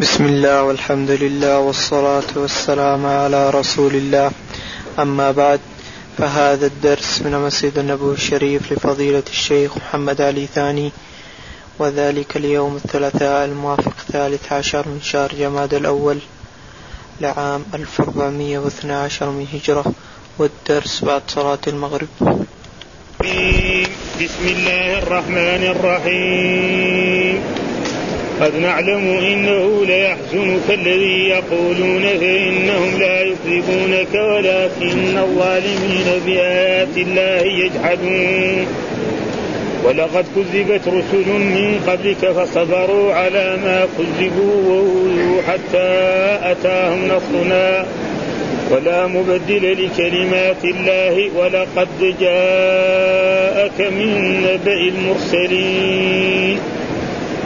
بسم الله والحمد لله والصلاة والسلام على رسول الله. أما بعد فهذا الدرس من مسجد النبوي الشريف لفضيلة الشيخ محمد علي ثاني وذلك اليوم الثلاثاء الموافق الثالث عشر من شهر جماد الأول لعام 1412 من هجرة والدرس بعد صلاة المغرب. بسم الله الرحمن الرحيم. قد نعلم إنه ليحزنك الذي يقولون فإنهم لا يكذبونك ولكن الظالمين بآيات الله يجحدون. ولقد كذبت رسل من قبلك فصبروا على ما كذبوا وأوذوا حتى أتاهم نصرنا. ولا مبدل لكلمات الله ولقد جاءك من نبأ المرسلين.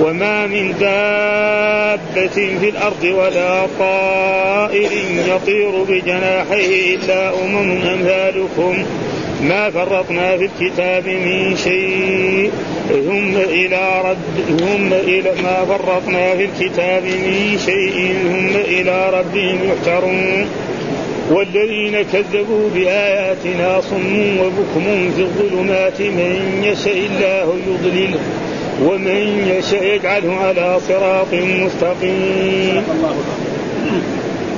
وما من دابة في الأرض ولا طائر يطير بجناحيه إلا أمم أمثالكم. ما فرطنا في الكتاب من شيء. ثم إلى رب ثم إلى ما فرطنا في الكتاب من شيء. ثم إلى ربهم يحشرون. والذين كذبوا بآياتنا صم وبكم في الظلمات من يشاء الله يضلله ومن يشاء يجعله على صراط مستقيم.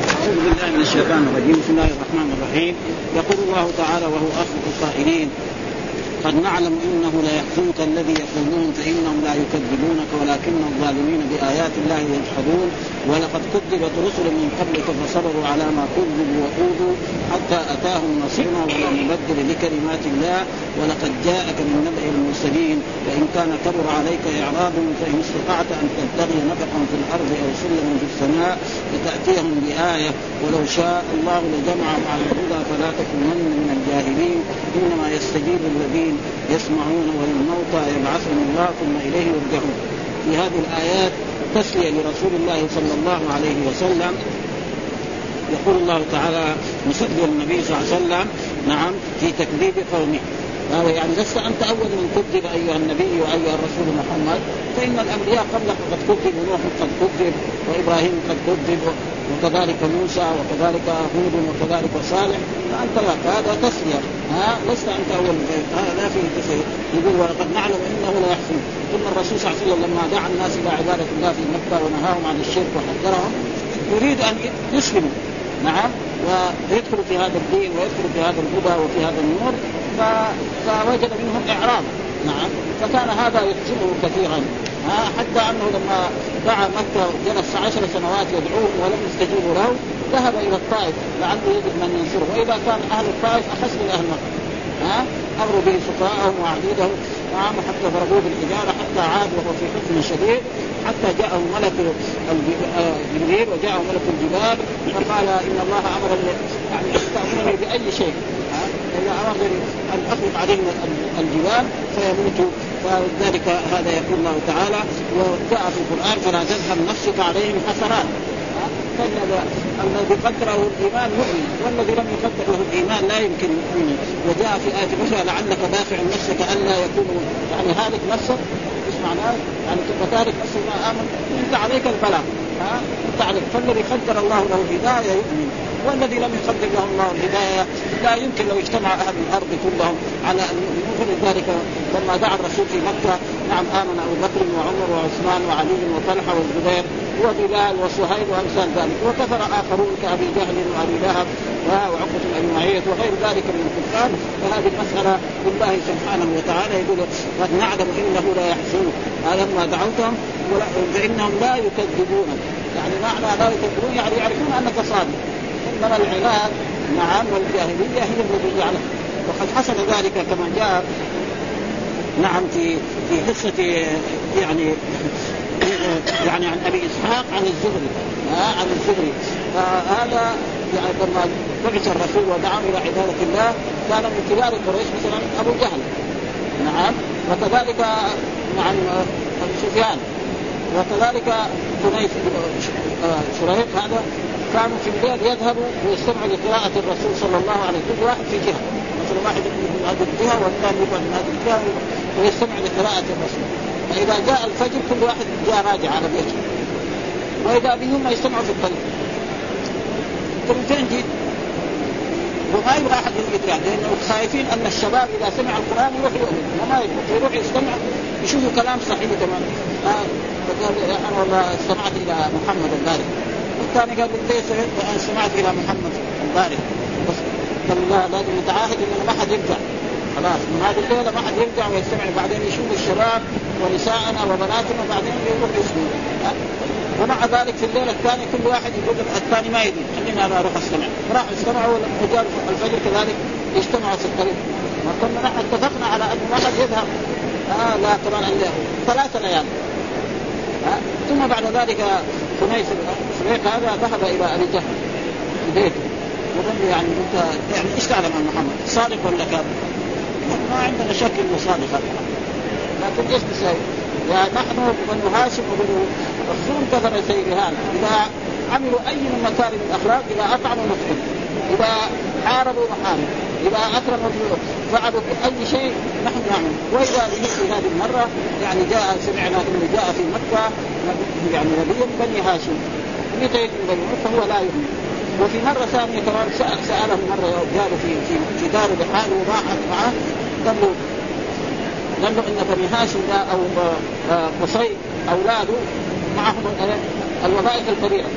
أعوذ بالله من الشيطان الرجيم، بسم الله الرحمن الرحيم، يقول الله تعالى وهو أصدق القائلين قد نعلم إنه ليحزنك الذي يقولون فإنهم لا يكذبونك ولكن الظالمين بآيات الله يجحدون ولقد كذبت رسل من قبلك فصبروا على ما كذبوا واوذوا حتى أتاهم نصرنا ولا نبدل لكلمات الله. ولقد جاءك من نبأ المرسلين فان كان كبر عليك اعراضهم فإن استطعت أن تبتغي نفقا في الأرض أو سلما في السماء فتاتيهم بآية. ولو شاء الله لجمعهم على الهدى فلا تكونن من الجاهلين انما يستجيب الذين يسمعون والموتى يبعثهم الله ثم إليه يرجعون. في هذه الآيات تسلية لرسول الله صلى الله عليه وسلم. يقول الله تعالى مسلي النبي صلى الله عليه وسلم نعم في تكذيب قومه. هذا يعني لست أنت أول من كذب أيها النبي وأيها الرسول محمد فإن الأنبياء قبلك قد كذبوا نوح قد كذب وإبراهيم قد كذب وكذلك موسى وكذلك هود وكذلك صالح. فأنت هذا تسليه ها؟ لست أنت أول هذا لا فيه تسليه يقول ولقد نعلم إنه لا يحسن ثم الرسول صلى الله عليه وسلم لما دعا الناس إلى عبادة الله في مكة ونهاهم عن الشرك وحذرهم يريد أن يسلموا. نعم. ويدخل في هذا الدين ويدخل في هذا الهدى وفي هذا النور فوجد منهم إعراض. نعم. فكان هذا يحزنه كثيرا. ها حتى أنه لما دعا مكة جلس عشر سنوات يدعوهم ولم يستجيبوا له ذهب إلى الطائف لعله يجد من ينصره. وإذا كان أهل الطائف احس من أهل مكة. ها أمروا به سفراءهم وعبيدهم. نعم حتى ضربوه بالحجاره حتى عاد وهو في حزن شديد حتى جاءه ملك جبريل وجاءه ملك الجبال فقال إن الله أمر يعني أستأمرني بأي شيء. اذا أمر أن أخلق عليهم الجبال فيموتوا. فلذلك هذا يقول الله تعالى وجاء في القرآن فلا تذهب نفسك عليهم حسرات. الذي قدره الإيمان يؤمن والذي لم يقدر له الإيمان لا يمكن يؤمن وجاء في آية أخرى لعلك دافع نفسك ألا يكونوا يعني هالك نفسك. إيش معناه؟ يعني تبقى تارك نفسك. ما آمن. إنت عليك البلاغ. ها؟ أنت عليك. فالذي قدر الله له الهداية يؤمن. والذي لم يقدر له الله الهداية لا يمكن لو اجتمع أهل الأرض كلهم على أن ولذلك لما دعا الرسول في مكة نعم آمن أبو بكر وعمر وعثمان وعلي وطلحة والزبير وبلال وصهيب وأمثال ذلك. وكفر آخرون كأبي جهل وأبي لهب وعقبة بن معيط وغير ذلك من الكفار. فهذه المسألة بالله سبحانه وتعالى يقول قد نعلم إنه لا يحزنك. لما دعوتهم؟ فإنهم لا يكذبونك. يعني معنى لا يكذبون يعني يعرفون أنك صادق. انما العناد نعم والجاهليه هي الذي جعلها وقد حصل ذلك كما جاء نعم في في قصة يعني يعني عن أبي إسحاق عن الزهري. عن الزهري. فهذا يعني لما بعث الرسول ودعا إلى عبادة الله كان من كبار قريش مثلا أبو جهل. نعم. وكذلك نعم سفيان. وكذلك كنيس شريح هذا. كانوا في الليل يذهبوا ويستمعوا لقراءة الرسول صلى الله عليه وسلم كل واحد في جهة. مثلا واحد من هذه الجهة والثاني يقعد من هذه الجهة ويستمع لقراءة الرسول. فإذا جاء الفجر كل واحد جاء راجع على بيته. وإذا بهم يستمعوا في الطريق. قلت فين جيت؟ وما يبغى أحد يدري لأنه خايفين أن الشباب إذا سمع القرآن يروح يؤمن. وما يبغى يروح يستمع يشوفوا كلام صحيح كمان آه فقال أنا والله استمعت إلى محمد البارح والثاني قال ليس أنا سمعت إلى محمد البارح. بس قال لا لازم نتعاهد إنه ما حد يرجع. خلاص من هذه الليلة ما حد يرجع ويستمع. بعدين يشوف الشباب ونساءنا وبناتنا وبعدين يروح يسمع ومع ذلك في الليلة الثانية كل واحد يقول الثاني ما يدري. خليني أنا أروح أستمع. راحوا استمعوا ورجال الفجر كذلك اجتمعوا في الطريق. ما كنا نحن اتفقنا على أنه ما حد يذهب. آه لا طبعا ثلاث ليالي آه ثم بعد ذلك خنيس شريك هذا ذهب إلى أبي جهل في بيته وظن يعني أنت يعني إيش تعلم عن محمد؟ صادق ولا كاذب؟ ما عندنا شك إنه صادق لكن إيش نسوي؟ نحن بنو هاشم وبنو الرسول كفر سيدهان إذا عملوا أي من مكارم الأخلاق إذا اطعموا نطعم إذا حاربوا نحارب إذا أكرموا فعلوا اي شيء نحن نعمل وإذا في هذه المرة يعني جاء سمعنا إنه جاء في مكة يعني نبي بني هاشم يكون بني فهو لا يؤمن وفي مرة ثانية كمان ساله مرة جاء في في في داره لحاله وراح معه. قال له قال له إن بني هاشم أو آه، قصي أولاده معهم الوظائف الكبيره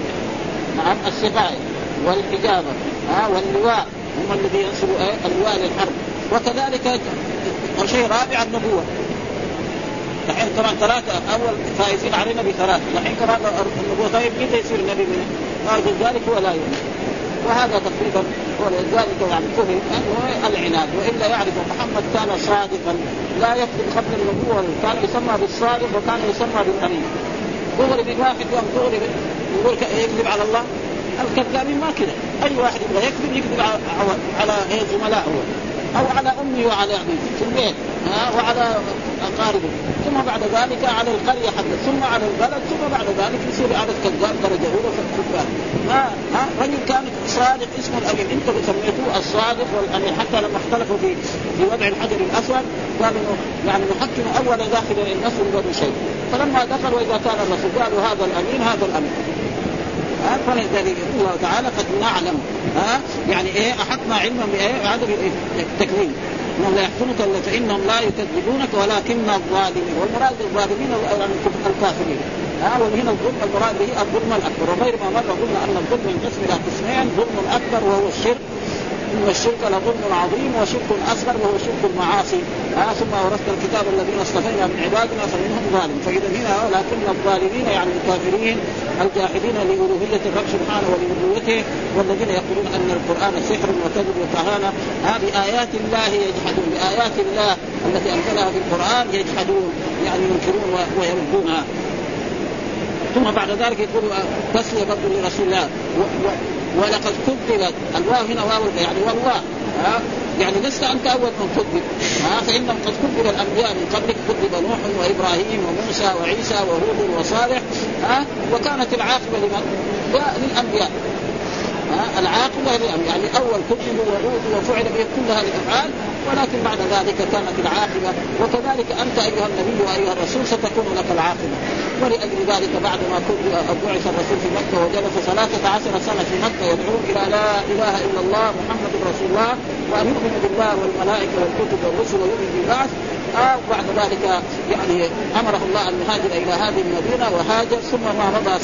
نعم السقايه والحجابة ها واللواء. هم الذي ينصبوا إيه؟ اللواء للحرب. وكذلك شيء رابع النبوة. الحين كمان ثلاثة أول فائزين علينا بثلاثة الحين كمان النبوة طيب متى يصير النبي من ذلك هو لا يؤمن. وهذا تقريبا ولذلك يعني فهم العناد وإلا يعرف محمد كان صادقا لا يكذب قبل النبوة كان يسمى بالصادق وكان يسمى بالامين دغري من واحد يوم دغري يقول يكذب على الله؟ الكذابين ما كذا أي واحد يبغى يكذب يكذب على على زملائه. أو على امه وعلى ابيه في البيت ها وعلى أقاربه. ثم بعد ذلك على القرية حتى ثم على البلد ثم بعد ذلك يصير عدد كذاب درجة أولى في الكفار. ما ها رجل كان صادق اسمه الامين انت سميتوه الصادق والامين حتى لما اختلفوا في في وضع الحجر الأسود قالوا يعني نحكم أول داخل النصر بدون شيء. فلما دخل وإذا كان الرسول قالوا هذا الامين هذا الامين فلذلك يقول الله تعالى قد نعلم. ها؟ يعني إيه؟ احطنا علما بإيه؟ عدم التكذيب. إنهم لا يحزنك فإنهم لا يكذبونك ولكن الظالمين. والمراد الظالمين الكافرين. ها؟ وهنا الظلم المراد به الظلم الأكبر. وغير ما مر قلنا أن الظلم ينقسم إلى قسمين. ظلم أكبر وهو الشرك. إن الشرك لظلم عظيم وشرك اصغر وهو شرك المعاصي. آه ثم ورثنا الكتاب الذين اصطفينا من عبادنا فمنهم ظالم فإذا هنا لكن الظالمين يعني الكافرين الجاحدين لألوهية الرب سبحانه ولربوبيته والذين يقولون أن القرآن سحر وكذب وكهانه آه بايات الله يجحدون. بآيات الله التي أنزلها في القرآن يجحدون يعني ينكرون ويردونها ثم بعد ذلك يقول تسلية برضه لرسول الله. ولقد كذبت الواو هنا واو يعني والله ها؟ يعني لست أنت أول من كذب ها؟ فإنهم قد كذب الأنبياء من قبلك كذب نوح وإبراهيم وموسى وعيسى وهود وصالح ها؟ وكانت العاقبة لمن؟ للأنبياء العاقبة للأنبياء يعني أول كذب وعود وفعل بهم كل هذه الأفعال ولكن بعد ذلك كانت العاقبة. وكذلك أنت أيها النبي وأيها الرسول ستكون لك العاقبة. ولأجل ذلك بعد ما بعث الرسول في مكة وجلس ثلاثة عشر سنة في مكة يدعو إلى لا إله إلا الله محمد رسول الله وأن يؤمن بالله والملائكة والكتب والرسل ويؤمن بالبعث. آه وبعد ذلك يعني أمره الله أن يهاجر إلى هذه المدينة وهاجر ثم ما مضى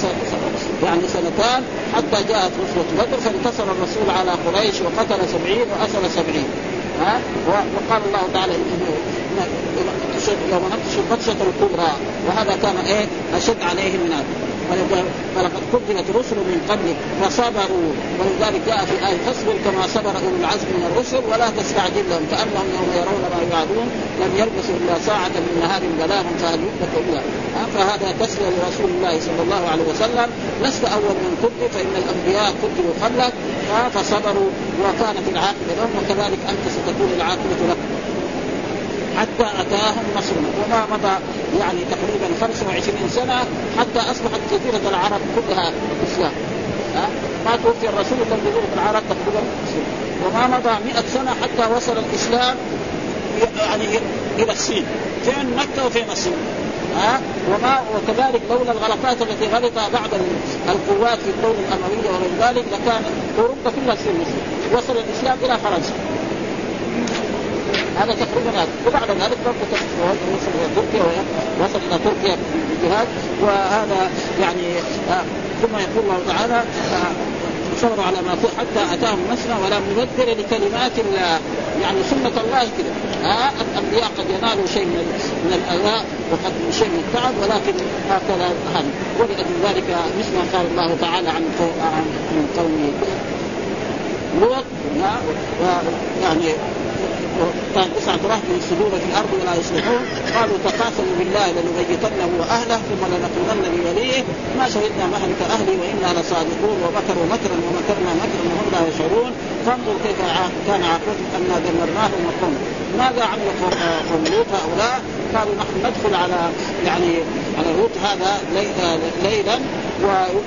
يعني سنتان حتى جاءت غزوه بدر فانتصر الرسول على قريش وقتل سبعين وأسر سبعين. ها وقال الله تعالى يوم نبطش البطشة الكبرى وهذا كان إيه اشد عليهم من هذا فلقد كذبت رسل من قبلك فصبروا ولذلك جاء في آية فاصبر كما صبر أولو العزم من الرسل ولا تستعجل لهم كأنهم يوم يرون ما يوعدون لم يلبسوا إلا ساعة من نهار بلاغ فهل يدرك إلا؟ فهذا تسلية لرسول الله صلى الله عليه وسلم. لست أول من كذب فإن الأنبياء كذبوا قبلك فصبروا وكانت العاقبة لهم وكذلك أنت ستكون العاقبة لك. حتى أتاهم نصرنا وما مضى يعني تقريبا 25 سنة حتى أصبحت جزيره العرب كلها إسلام. ها؟ ما توفي الرسول الا جزيره العرب تقريبا مسلم. وما مضى 100 سنة حتى وصل الإسلام يعني إلى الصين. فين مكة وفين الصين؟ ها؟ وما وكذلك لولا الغلطات التي غلطها بعض القوات في الدولة الأموية وغير ذلك لكان أوروبا كلها تصير مسلم وصل الإسلام إلى فرنسا. هذا تقريبا هذا. وبعد ذلك وصل إلى تركيا وصل إلى تركيا بالجهاد. وهذا يعني آه ثم يقول الله تعالى آه صبروا على ما حتى أتاهم نصرا ولا مبدل لكلمات الله. يعني سنة الله كذا آه الأنبياء قد ينالوا شيء من من الأذى وقد شيء من التعب ولكن هكذا هذا ولاجل ذلك مثل ما قال الله تعالى عن عن قوم لوط يعني تسعة رهط يفسدون في الأرض ولا يصلحون. قالوا تقاسموا بالله لنبيتنه وأهله ثم لنقولن لوليه ما شهدنا مهلك أهلي وإنا لصادقون. ومكروا مكرا ومكرنا مكرا وهم لا يشعرون. فانظر كيف كان عاقبتهم أنا دمرناهم وقوم. ماذا عمل قوم لوط هؤلاء؟ قالوا نحن ندخل على يعني على لوط هذا ليلا.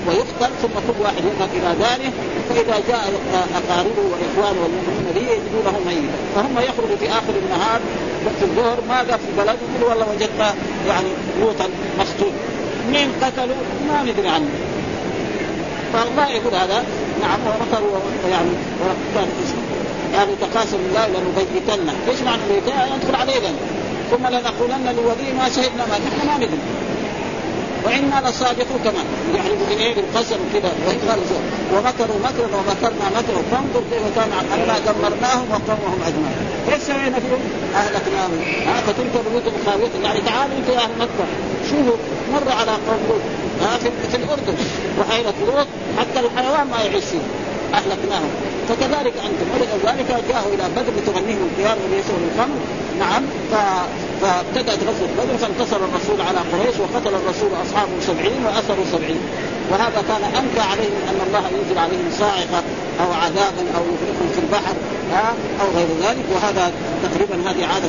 ويقتل ثم كل واحد يذهب إلى داره فإذا جاء أقاربه وإخوانه والمؤمنين به يجدونه ميتا فهم يخرجوا في آخر النهار وقت الظهر ماذا في البلد؟ يقول والله وجدنا يعني لوطا مقتول مين قتلوا؟ ما ندري عنه. فالله يقول هذا نعم ومكروا يعني كان قالوا تقاسم الله لنبيتنه. إيش معنى؟ يدخل عليه ثم لنقولن لولي ما شهدنا ما نحن ما ندري. وأنا لصادقون كمان يعني بايه بالقسم كذا ومكروا مكرا ومكرنا مكرا. فانظر كيف كان انا دمرناهم وقومهم أجمعين. إيش سوينا فيهم؟ أهلكناهم. ها فتلك بيوت خاويه يعني تعالوا أنتم يا أهل مكة. شوفوا مر على قوم لوط. في, في الأردن. وحيرة لوط. حتى الحيوان ما يعيش فيه. أهلكناهم. فكذلك أنتم. ولذلك جاءوا إلى بدر لتغنيهم القيام وليسوا الخمر. نعم. ف... فابتدأت غزوة بدر فانتصر الرسول على قريش وقتل الرسول أصحابه سبعين واسروا سبعين. وهذا كان أنكى عليهم أن الله ينزل عليهم صاعقة أو عذابا أو يغرقهم في البحر ها أو غير ذلك. وهذا تقريبا هذه عادة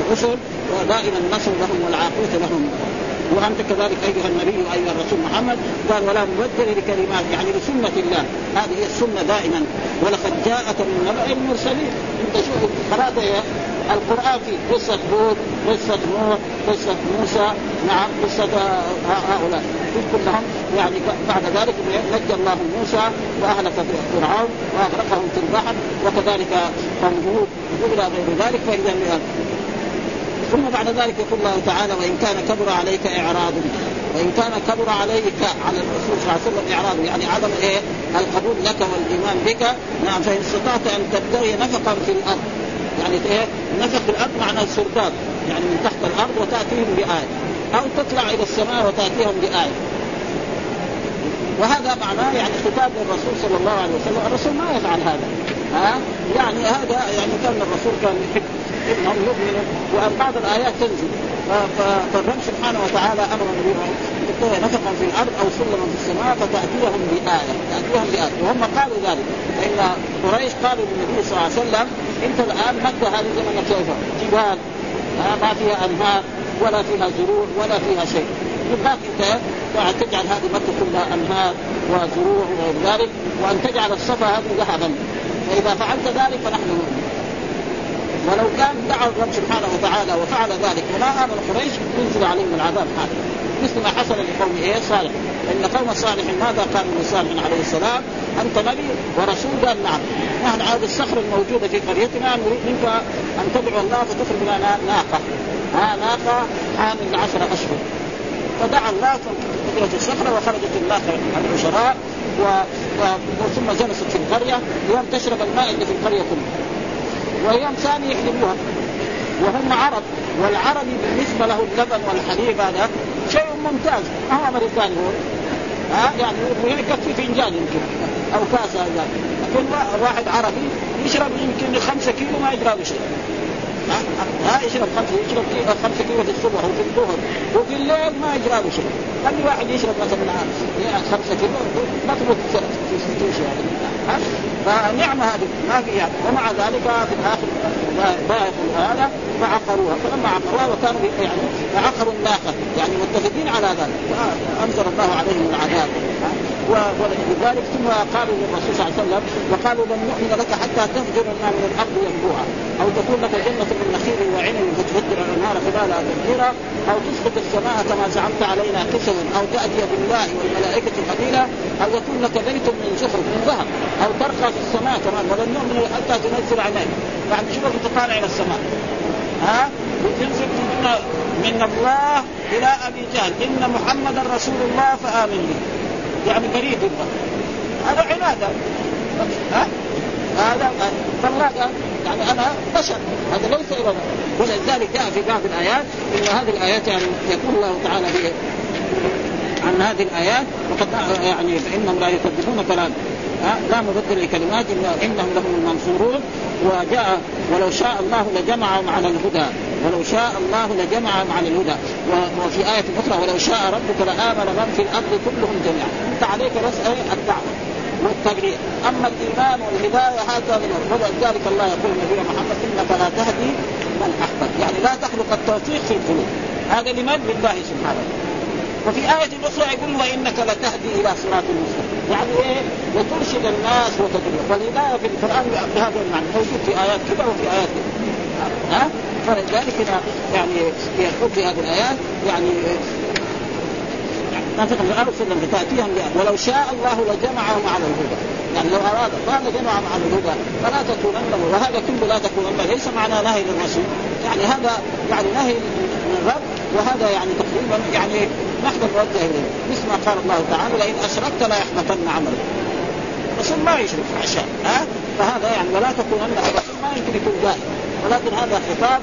الرسل. ودائما النصر لهم والعاقبة لهم. وأنت كذلك أيها النبي وأيها الرسول محمد قال ولا مبدل لكلمات يعني لسنة الله. هذه هي السنة دائما. ولقد جاءك من نبأ المرسلين. أنت شوف قرات القرآن في قصة هود قصة نوح قصة موسى نعم قصة هؤلاء. كلهم يعني بعد ذلك نجى الله موسى وأهلك فرعون وأغرقهم في البحر وكذلك قوم هود وإلى غير ذلك فاذا ثم بعد ذلك يقول الله تعالى وإن كان كبر عليك إعراض وإن كان كبر عليك على الرسول صلى الله عليه وسلم إعراض يعني عدم إيه؟ القبول لك والإيمان بك نعم فإن استطعت أن تبتغي نفقا في الأرض. يعني إيه؟ نفق الأرض معناه السرداب يعني من تحت الأرض وتأتيهم بآية أو تطلع إلى السماء وتأتيهم بآية. وهذا معناه يعني خطاب للرسول صلى الله عليه وسلم. الرسول ما يفعل هذا. ها؟ يعني هذا يعني كان الرسول كان يحب انهم يؤمنوا وأن بعض الآيات تنزل. فالرب سبحانه وتعالى أمر النبي نفقا في الأرض أو سلما في السماء فتأتيهم بآية تأتيهم بآية. وهم قالوا ذلك. فإن قريش قالوا للنبي صلى الله عليه وسلم أنت الآن مكه هذه كيف؟ جبال. ما فيها أنهار ولا فيها زروع ولا فيها شيء. يبغاك انت تجعل هذه مكه كلها أنهار وزروع وغير ذلك وأن تجعل الصفا هذه ذهبا. فإذا فعلت ذلك فنحن نؤمن. ولو كان دعا الرب سبحانه وتعالى وفعل ذلك وما آمن قريش ينزل عليهم العذاب هذا. مثل ما حصل لقوم إيه صالح. ان قوم صالح ماذا قالوا لصالح عليه السلام؟ أنت نبي ورسول قال نعم. نحن هذه الصخره الموجودة في قريتنا نريد منك أن تدعو الله فتخرج لنا ناقة. ها ناقة حامل عشر أشهر. فدعا الله فقدرت الصخرة وخرجت الناقه العشراء و... و... ثم جلست في القرية يوم تشرب الماء اللي في القرية كلها. ويوم ثاني يحلبوها. وهم عرب والعربي بالنسبة له اللبن والحليب هذا شيء ممتاز. ما هو أمريكاني هو؟ ها؟ يعني يكفي فنجان يمكن أو كاس هذا. لكن واحد عربي يشرب يمكن خمسة كيلو ما له شيء ها يشرب خمسة يشرب خمسة كيلو في الصبح وفي الظهر. وفي الليل ما يجرى له شيء خلي واحد يشرب مثلا خمسة كيلو في ستين شيء فنعمة هذه ما في يعني ومع ذلك في الآخر ضاعف هذا فعقروها. فلما عقروها وكانوا يعني فعقروا الناقة يعني متفقين على ذلك. فأنزل الله عليهم العذاب. ولذلك ثم قالوا للرسول صلى الله عليه وسلم وقالوا لن نؤمن لك حتى تفجر لنا من الأرض ينبوعا أو تكون لك جنة من نخيل وعنب فتفجر الانهار خلالها تفجيرا. أو تسقط السماء كما زعمت علينا كسوا أو تأتي بالله والملائكة قليلا أو يكون لك بيت من زخرف من ذهب. أو ترقى في السماء كمان ولن نؤمن حتى تنزل علينا يعني شوف تطالع إلى السماء. ها؟ وتنزل من الله إلى أبي جهل. إن محمدا رسول الله فآمن به. يعني الله هذا عنادة. ها؟ هذا فالله يعني أنا بشر. هذا ليس إلى ولذلك جاء في بعض الآيات إن هذه الآيات يعني يقول الله تعالى في عن هذه الآيات وقد يعني فإنهم لا يكذبون كلام لا مبدل لكلمات إنهم لهم المنصورون وجاء ولو شاء الله لجمعهم على الهدى. ولو شاء الله لجمعهم على الهدى. وفي آية أخرى ولو شاء ربك لآمن من في الأرض كلهم جميعا. أنت عليك بس الدعوة والتبليغ. أما الإيمان والهداية هذا من ولذلك الله يقول نبينا محمد إنك لا تهدي من أحببت. يعني لا تخلق التوفيق في القلوب. هذا لمن؟ لله سبحانه. وفي آية أخرى يقول وإنك لتهدي إلى صراط المستقيم. يعني إيه؟ وترشد الناس وتدل والهداية في القرآن بهذا المعنى. موجود في آيات كذا وفي آيات كذا. ها فلذلك هنا يعني في هذه الآيات يعني تقل الرسول وسلم تاتيهم ولو شاء الله لجمعهم على الهدى. يعني لو أراد الله لجمعهم على الهدى فلا تكونن وهذا كله لا تكونن ليس معنى نهي للرسول. يعني هذا يعني نهي من الرب وهذا يعني تقريبا يعني نحن نوجه إليه. مثل ما قال الله تعالى لئن أشركت لا يحبطن عملك. الرسول ما يشرك عشان ها؟ فهذا يعني ولا تكونن الرسول ما يمكن يكون جاهل. ولكن هذا خطاب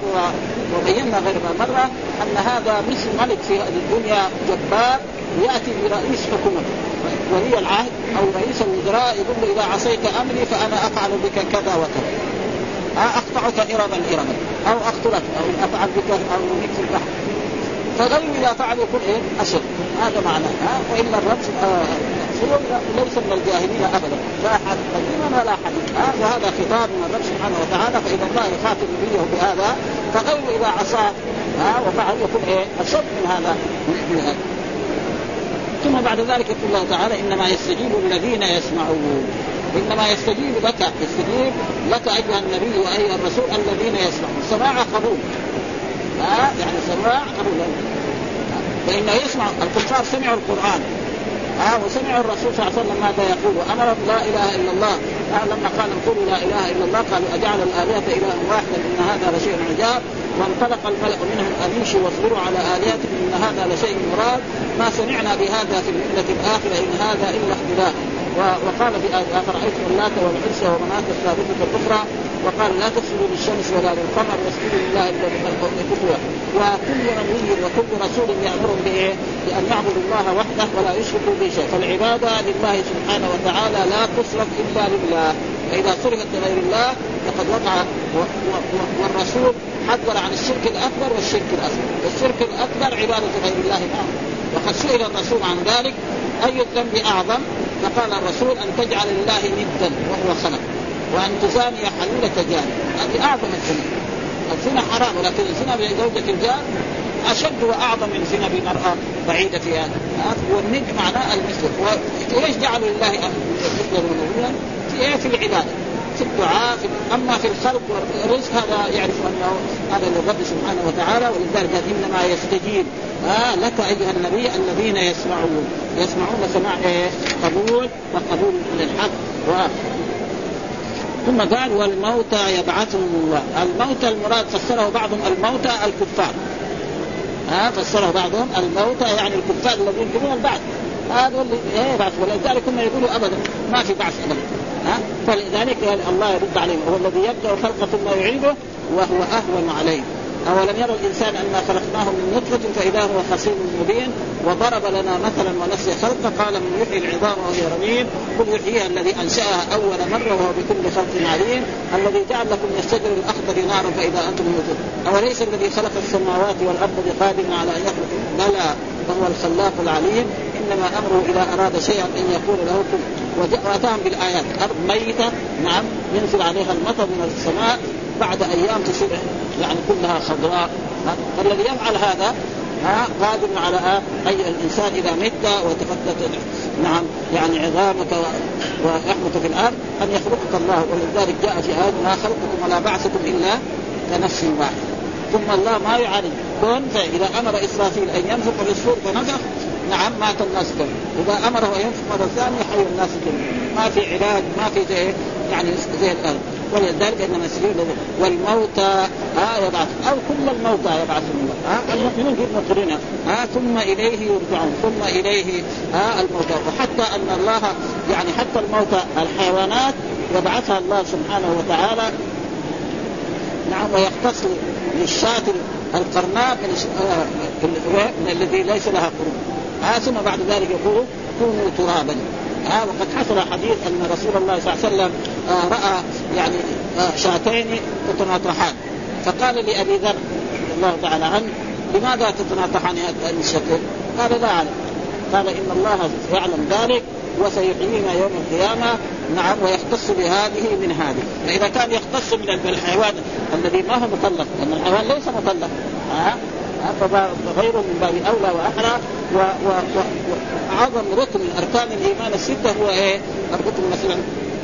وبينا غير مرة أن هذا مثل ملك في الدنيا جبار يأتي برئيس حكومة ولي العهد أو رئيس الوزراء يقول له إذا عصيت أمري فأنا أفعل بك كذا وكذا. أقطعك إربا إربا أو أقتلك أو أفعل بك أو في البحر. فغير إذا فعل يكون إيه؟ أشد. هذا معناه وإلا الرب ليس من الجاهلين ابدا. لا حد قديما ولا حديث ها وهذا خطاب من الرب سبحانه وتعالى فإذا الله يخاطب نبيه بهذا فغير إذا عصى. ها وفعل يكون إيه؟ اشد من هذا. من هذا ثم بعد ذلك يقول الله تعالى إنما يستجيب الذين يسمعون. إنما يستجيب لك يستجيب لك أيها النبي وأيها الرسول الذين يسمعون. سماع قبول. ها يعني سماع قبول. فإنه يسمع. الكفار سمعوا القرآن. ها آه وسمع الرسول صلى الله عليه وسلم ماذا يقول؟ وامر لا إله إلا الله. آه لما قال قولوا لا إله إلا الله قالوا أجعل الآلهة إلها واحدا إن هذا لشيء عجاب. وانطلق الملأ منهم ان يمشوا واصبروا على آلهتهم إن هذا لشيء مراد. ما سمعنا بهذا في المله الآخرة إن هذا إلا اختلاف وقال في افرايتم اللات والعزى ومناه الثالثة الأخرى وقال لا تسجدوا للشمس ولا للقمر واسجدوا لله الذي خلق كفوا وكل نبي وكل رسول يامر بإيه؟ بأن يعبدوا الله وحده ولا يشركوا به شيء فالعبادة لله سبحانه وتعالى لا تصرف إلا لله. فإذا صرفت لغير الله فقد وقع والرسول حذر عن الشرك الأكبر والشرك الاصغر، الشرك الأكبر عبادة غير الله معه وقد سئل الرسول عن ذلك أي الذنب أعظم؟ فقال الرسول أن تجعل الله ندا وهو خلق. وان تزاني حلولة جار هذه أعظم الزنا. الزنا حرام ولكن الزنا بزوجة الجار أشد وأعظم من زنا بمرأة بعيدة في هذا. والند معناه المثل وإيش جعلوا لله مثل في إيه؟ في العبادة. في الدعاء في أما في الخلق والرزق هذا يعرف أنه هذا للرب سبحانه وتعالى ولذلك قال إنما يستجيب. آه لك أيها النبي الذين يسمعون. يسمعون سماع إيه؟ قبول وقبول للحق ثم قال والموتى يبعثهم الله. الموتى المراد فسره بعضهم الموتى الكفار. ها فسره بعضهم الموتى يعني الكفار الذين ينكرون البعث هذا اللي إيه بعث. ولذلك هم يقولوا ابدا ما في بعث ابدا. ها؟ فلذلك الله يرد عليهم. هو الذي يبدأ الخلق ثم يعيده وهو أهون عليه أولم يرى الإنسان انا خلقناه من نطفة فإذا هو خصيم مبين وضرب لنا مثلا ونسي خلقه قال من يحيي العظام وهي رميم قل يحييها الذي أنشأها أول مرة وهو بكل خلق عليم الذي جعل لكم من الشجر الأخضر نارا فإذا أنتم موجود أوليس الذي خلق السماوات والأرض بقادر على أن يخلق؟ بلى وهو الخلاق العليم. إنما أمره إذا أراد شيئا أن يقول له كن. وأتاهم بالآيات. أرض ميتة نعم ينزل عليها المطر من السماء بعد أيام تصير يعني كلها خضراء. فالذي يفعل هذا ها؟ قادر على أي الإنسان إذا مت وتفتت نعم يعني عظامك ولحمك في الأرض أن يخلقك الله. ولذلك جاء في هذا ما خلقكم ولا بعثكم إلا كنفس واحد ثم الله ما يعالج. كون فاذا أمر إسرافيل أن ينفخ في الصور فنفخ نعم مات الناس كلهم. إذا أمره أن ينفخ مرة ثانية حي الناس كلهم ما في علاج ما في زي يعني زي الأرض. ولذلك انما السجود والموتى ها يبعث. أو كل الموتى يبعثهم الله ها المؤمنون في المقرين ها ثم إليه يرجعون. ثم إليه ها الموتى. وحتى أن الله يعني حتى الموتى الحيوانات يبعثها الله سبحانه وتعالى. نعم ويختص للشاة القرناء من الذي ليس لها قرون. ها ثم بعد ذلك يقول كونوا ترابا. ها وقد حصل حديث أن رسول الله صلى الله عليه وسلم آه راى يعني آه شاتين تتناطحان. فقال لابي ذر رضي الله تعالى عنه لماذا تتناطحان هذين الشتين؟ قال لا أعلم. قال إن الله يعلم ذلك وسيحيينا يوم القيامة. نعم ويختص بهذه من هذه. فإذا كان يختص من الحيوان الذي ما هو مطلق لأن الحيوان ليس مطلق ها؟ فغيره من باب أولى واحرى وأعظم ركن من اركان الإيمان الستة هو إيه؟ الركن مثلا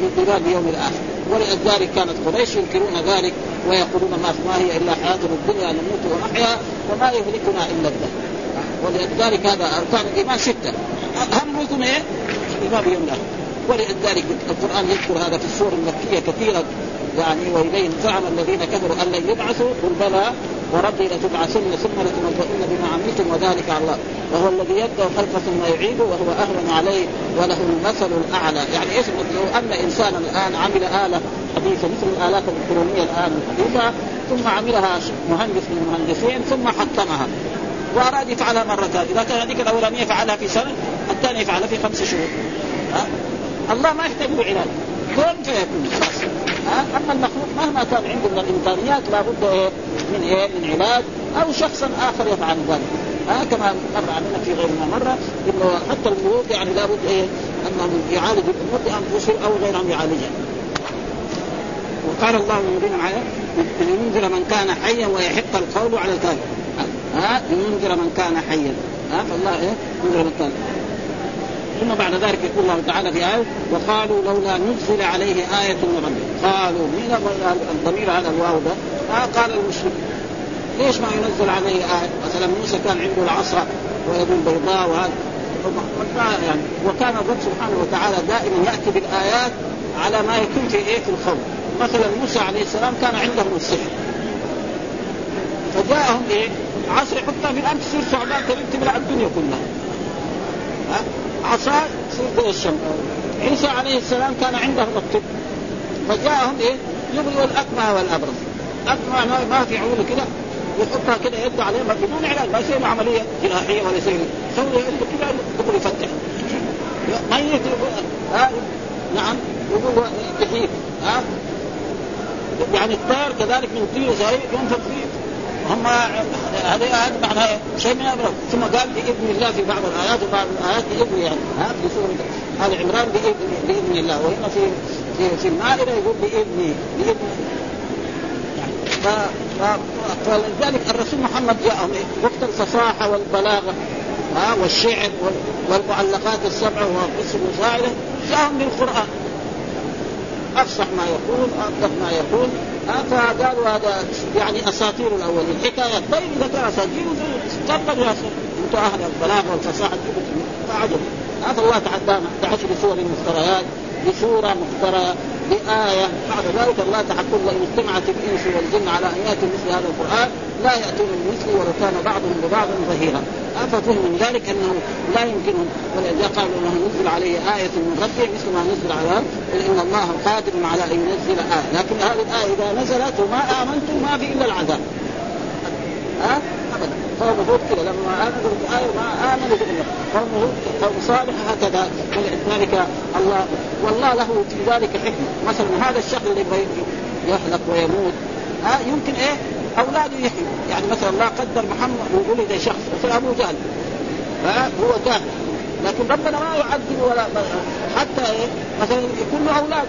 من الايمان بيوم الآخر ولذلك كانت قريش ينكرون ذلك ويقولون ما ما هي إلا حياتنا الدنيا نموت ونحيا وما يهلكنا إلا الدهر. ولذلك هذا أركان الإيمان سته أهم ركن إيه؟ الإيمان بيوم الآخر. ولذلك القرآن يذكر هذا في السور المكية كثيرا. يعني واليه زعم الذين كفروا أن لن يبعثوا قل بلى وربي لتبعثن ثم لتنبؤن بما عملتم وذلك على الله. وهو الذي يبدأ الخلق ثم يعيده وهو أهون عليه وله المثل الأعلى. يعني إيش لو أن إنسانا الآن عمل آلة حديثة مثل الآلات الإلكترونية الآن الحديثة ثم عملها مهندس من المهندسين ثم حطمها وأراد يفعلها مره ثانية إذا كان هذيك الأولانية يفعلها في سنة الثانية يفعلها في خمس شهور. ها؟ الله ما يحتاج له علاج كن فيكون خلاص؟ أما المخلوق مهما كان عنده من الإمكانيات لابد إيه؟ من إيه؟ من علاج. أو شخص آخر يفعل ذلك. ها؟ كما مر علينا في غيرنا مره إنه حتى الملوك يعني لابد إيه؟ انهم يعالجوا الأمور بانفسهم أو غيرهم يعالجها وقال الله المبين معايا لينذر من كان حيا ويحق القول على الكافر ها؟ لينذر من كان حيا. ها؟ فالله إيه؟ ينذر من كان ثم بعد ذلك يقول الله تعالى في آية وقالوا لولا نزل عليه آية من ربه. قالوا مين الضمير هذا الواو ده؟ آه قال المشرك ليش ما ينزل عليه آية؟ مثلا موسى كان عنده العصا ويد بيضاء وهذا. يعني وكان الرب سبحانه وتعالى دائما يأتي بالآيات على ما يكون في إيه؟ في الخوف مثلا موسى عليه السلام كان عندهم السحر. فجاءهم إيه؟ عصا يحطها في الأرض تصير ثعبان تبلع الدنيا كلها. ها؟ عصا زي الشمس. عيسى عليه السلام كان عندهم الطب. فجاءهم إيه؟ يبرئ الأكمه والابرص أكمه ما في عيونه كده يحطها كده يده عليها بدون علاج ما يصير عملية جراحيه ولا يسوي يده كده يقول يفتح. ميت ها نعم يقول يحيي ها يعني الطير كذلك من طير زي ينفق فيه. هم هذه هذا معناها شيء من الامر ثم قال بإذن الله في بعض الآيات وبعض الآيات بإذن يعني. ها سورة آل عمران باذن بإذن الله. وهنا في في, في المائدة يقول باذني بإذن. ف... فلذلك الرسول محمد جاءهم. وقت الفصاحة والبلاغة ها والشعر والمعلقات السبع والقصص المساعده جاءهم بالقرآن. أفصح ما يقول اطلق ما يقول. فقالوا هذا يعني أساطير الأولين. حكايات طيب إذا كان أساطير تفضل يا أنتم أهل البلاغه والفصاحة. فعجب هذا الله تعدانا. بعشر سور مفتريات بسورة مفترى بآية. بعد ذلك الله تحكم وإن اجتمعت الإنس والجن على أن يأتوا مثل هذا القرآن. لا يأتون بمثله ولو كان بعضهم ببعض ظهيرا. أفهم من ذلك أنه لا يمكنهم. ولذا قالوا أنه نزل عليه آية من ربه مثل ما نزل على إن الله قادر على أن ينزل آية. لكن هذه الآية إذا نزلت وما آمنتم ما في إلا العذاب. ها؟ ابدا. قوم هود كذا. لما آمنوا بالايه ما آمنوا بالله قوم هود قوم صالح هكذا. ولذلك الله. والله له في ذلك حكمة. مثلا هذا الشخص اللي يهلك ويموت. ها؟ يمكن إيه؟ اولاده يحيوا يعني مثلا الله قدر محمد ولد شخص مثل أبو جهل. ها؟ هو جاهل لكن ربنا ما يعذب ولا حتى إيه؟ مثلا يكون له أولاد.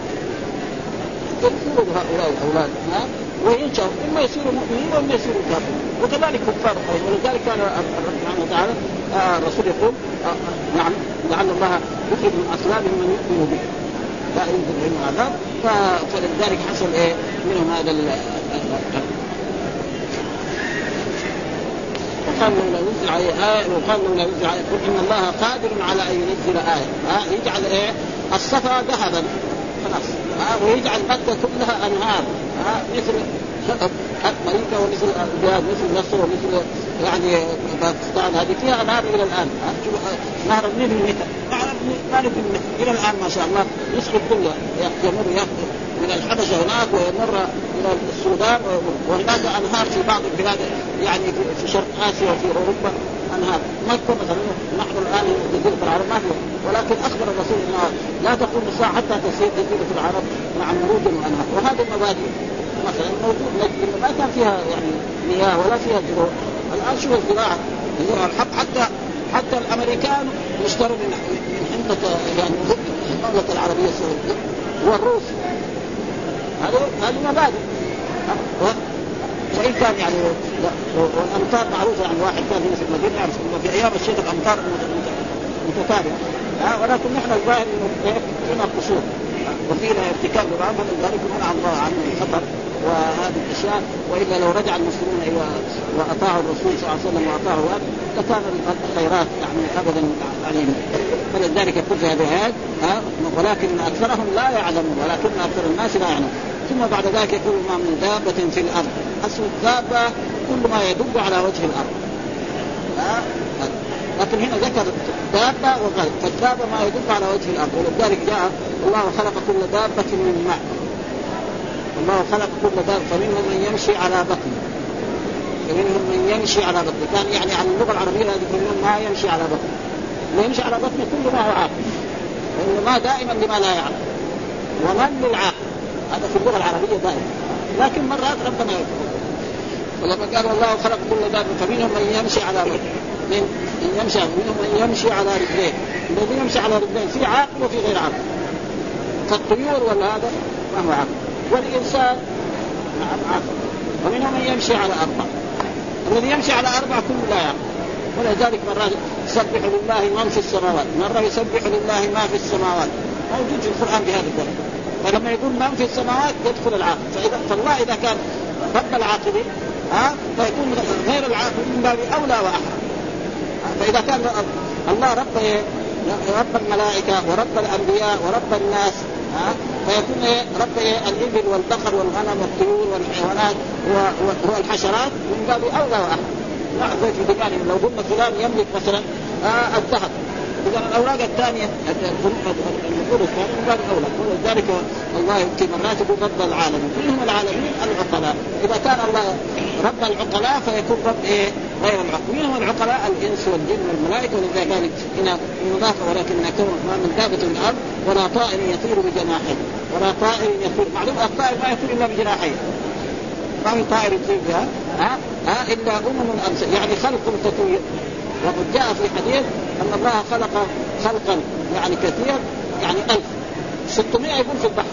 يكون هؤلاء الأولاد ها؟ وينشأ. إما يصيروا مؤمنين وإما يصيروا كافرين. وكذلك كفار ولذلك كان الله سبحانه وتعالى آه الرسول يقول آه, آه، نعم لعل الله يخرج من اصلابهم من يؤمن به. لا ينزل بهم عذاب فلذلك حصل إيه؟ منهم هذا وقال لولا نزل عليه آية وقال لولا نزل عليه. قل إن الله قادر على أن ينزل آية. ها يجعل إيه؟ الصفا ذهبا. خلاص. ها ويجعل مكة كلها أنهار. ها مثل أمريكا ومثل البلاد مثل مصر ومثل يعني باكستان. هذه فيها أنهار إلى الآن. نهر النيل المثل نهر النيل إلى الآن ما شاء الله. يسقط كله يمر من الحبشة هناك ويمر إلى السودان وهناك أنهار في بعض البلاد يعني في شرق آسيا وفي أوروبا أنهار. مكه مثلا نحن الآن جزيره العرب ما فيها ولكن أخبر الرسول انه لا تقوم الساعة حتى تصير جزيره العرب مع مرود وأنهار. وهذه المبادئ مثلا موجود نجد ما كان فيها يعني مياه ولا فيها زروع الآن شوف الزراعة الحق حتى حتى الأمريكان يشتروا من من حنطه يعني المملكة العربية السعودية والروس. هذه هذه مبادئ وان كان يعني والأمطار معروفة يعني واحد كان هنا في المدينة يعرف في أيام الشتاء الأمطار متتابعه ولكن نحن الظاهر إنه فينا قصور وفينا ارتكاب لبعض ذلك منع الله عنه الخطر وهذه الأشياء. وإلا لو رجع المسلمون إلى وأطاعوا الرسول صلى الله عليه وسلم وأطاعوا هذا لكان الخيرات يعني ابدا عليهم. فلذلك يقول في هذه ولكن أكثرهم لا يعلمون ولكن أكثر الناس لا يعلمون. ثم بعد ذلك يقول ما من دابة في الأرض. أصل الدابة كل ما يدب على وجه الأرض. ها؟ لكن هنا ذكر دابة وغير. فالدابة ما يدب على وجه الأرض. ولذلك جاء الله خلق كل دابة من ماء. الله خلق كل دابة. فمنهم من يمشي على بطنه فمنهم من يمشي على بطنه كان يعني عن اللغة العربية هذه منهم ما يمشي على بطنه ما يمشي على بطنه كل ما هو عاقل. لأنه ما دائما لما لا يعلم. ومن للعاقل. هذا في اللغة العربية دائما لكن مرات ربنا يقول ولما قال الله خلق كل دابة فمنهم من يمشي على بطنه من يمشي منهم من يمشي على رجلين الذي يمشي على رجلين في عاقل وفي غير عاقل. كالطيور ولا هذا؟ ما هو عاقل. والإنسان نعم عقل ومنهم من يمشي على أربع. الذي يمشي على أربع كله لا يعقل. ولذلك مرات يسبح لله من في السماوات. مرة يسبح لله ما في السماوات. موجود في القرآن بهذا الدرجة فلما يقول من في السماوات يدخل العاقل فإذا فالله إذا كان رب العاقلين ها فيكون غير العاقل من باب أولى وأحرى. فإذا كان الله رب رب الملائكة ورب الأنبياء ورب الناس ها فيكون إيه؟ رب إيه؟ الإبل والبقر والغنم والطيور والحيوانات والحشرات من باب أولى وأحرى. نعم زي في لو قلنا فلان يملك مثلا آه الذهب. اذا الاوراق الثانية النقود الثانية من باب اولى ولذلك الله في مرات يقول رب العالمين. كلهم العالمين العقلاء. إذا كان الله رب العقلاء فيكون رب إيه؟ غير العقل. من هم العقلاء الإنس والجن والملائكة. ولذلك هنا مضاف ولكن كون ما من دابه الأرض ولا طائر يطير بجناحيه. ولا طائر يطير. معلوم الطائر ما يطير إلا بجناحيه. ما في طائر يطير بها. ها؟ ها؟ إلا أمم امثل يعني خلق تطير وقد جاء في حديث أن الله خلق خلقا يعني كثير يعني ألف. 600 يكون في البحر.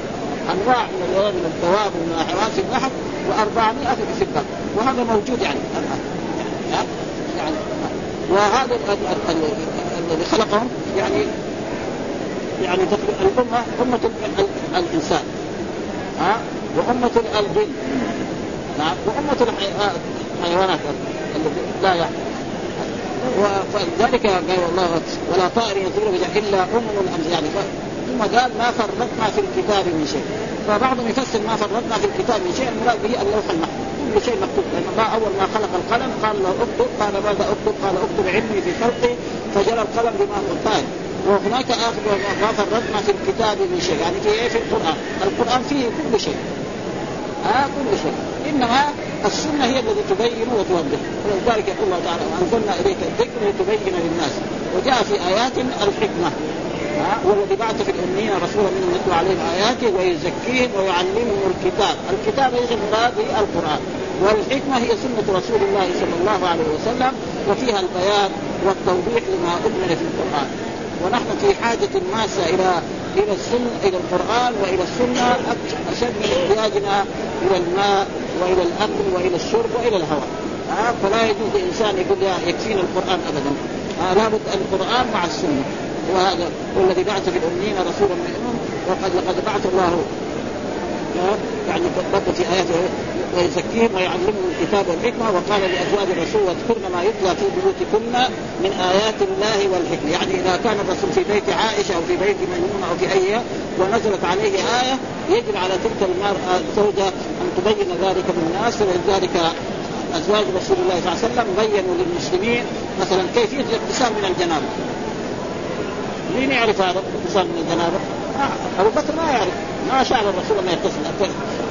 أنواع من من الدواب ومن الحيوانات في البحر و400 في البر وهذا موجود يعني الآن. يعني, يعني وهذا الذي خلقهم يعني يعني الأمة أمة الإنسان. ها؟ وأمة الجن. نعم وأمة الحيوانات التي لا يعلم. ولذلك قال الله ولا طائر يطير إلا الامثال يعني ثم قال ما فرطنا في الكتاب من شيء. فبعضهم يفسر ما فرطنا في الكتاب من شيء المراد به اللوح المحفوظ كل شيء مكتوب لأن الله أول ما خلق القلم قال له اكتب قال ماذا اكتب؟ قال اكتب علمي في خلقي فجرى القلم بما قال وهناك آخر ما فرطنا في الكتاب من شيء يعني في في القرآن. القرآن فيه كل شيء. ها كل شيء. انما السنة هي التي تبين وتوضح. ولذلك يقول الله تعالى وأنزلنا إليك الذكر لتبين للناس. وجاء في آيات الحكمة. والذي بعث في الأميين رسولا منهم يتلو عليهم آياته ويزكيهم ويعلمهم الكتاب، الكتاب ليس المراد القرآن، والحكمة هي سنة رسول الله صلى الله عليه وسلم وفيها البيان والتوضيح لما اجمل في القرآن، ونحن في حاجة ماسة إلى إلى السنة إلى القرآن وإلى السنة أشد من احتياجنا إلى الماء وإلى الأكل وإلى الشرب وإلى الهواء. آه فلا يجوز لانسان يقول يكفينا القرآن ابدا. آه لابد القرآن مع السنة. وهذا والذي بعث في الأميين رسولا منهم وقد لقد بعث الله يعني رب في آياته ويزكيهم ويعلمهم الكتاب والحكمة وقال لأزواج الرسول واذكرن ما يتلى في بيوتكن من آيات الله والحكمة، يعني إذا كان الرسول في بيت عائشة أو في بيت ميمونة أو في أي ونزلت عليه آية يجب على تلك المرأة الزوجة أن تبين ذلك للناس ولذلك أزواج رسول الله صلى الله عليه وسلم بينوا للمسلمين مثلا كيفية الاغتسال من الجنابة. مين يعرف هذا الاغتسال من الجنابة؟ أبو بكر ما يعرف. ما شاء الرسول ما يغتسل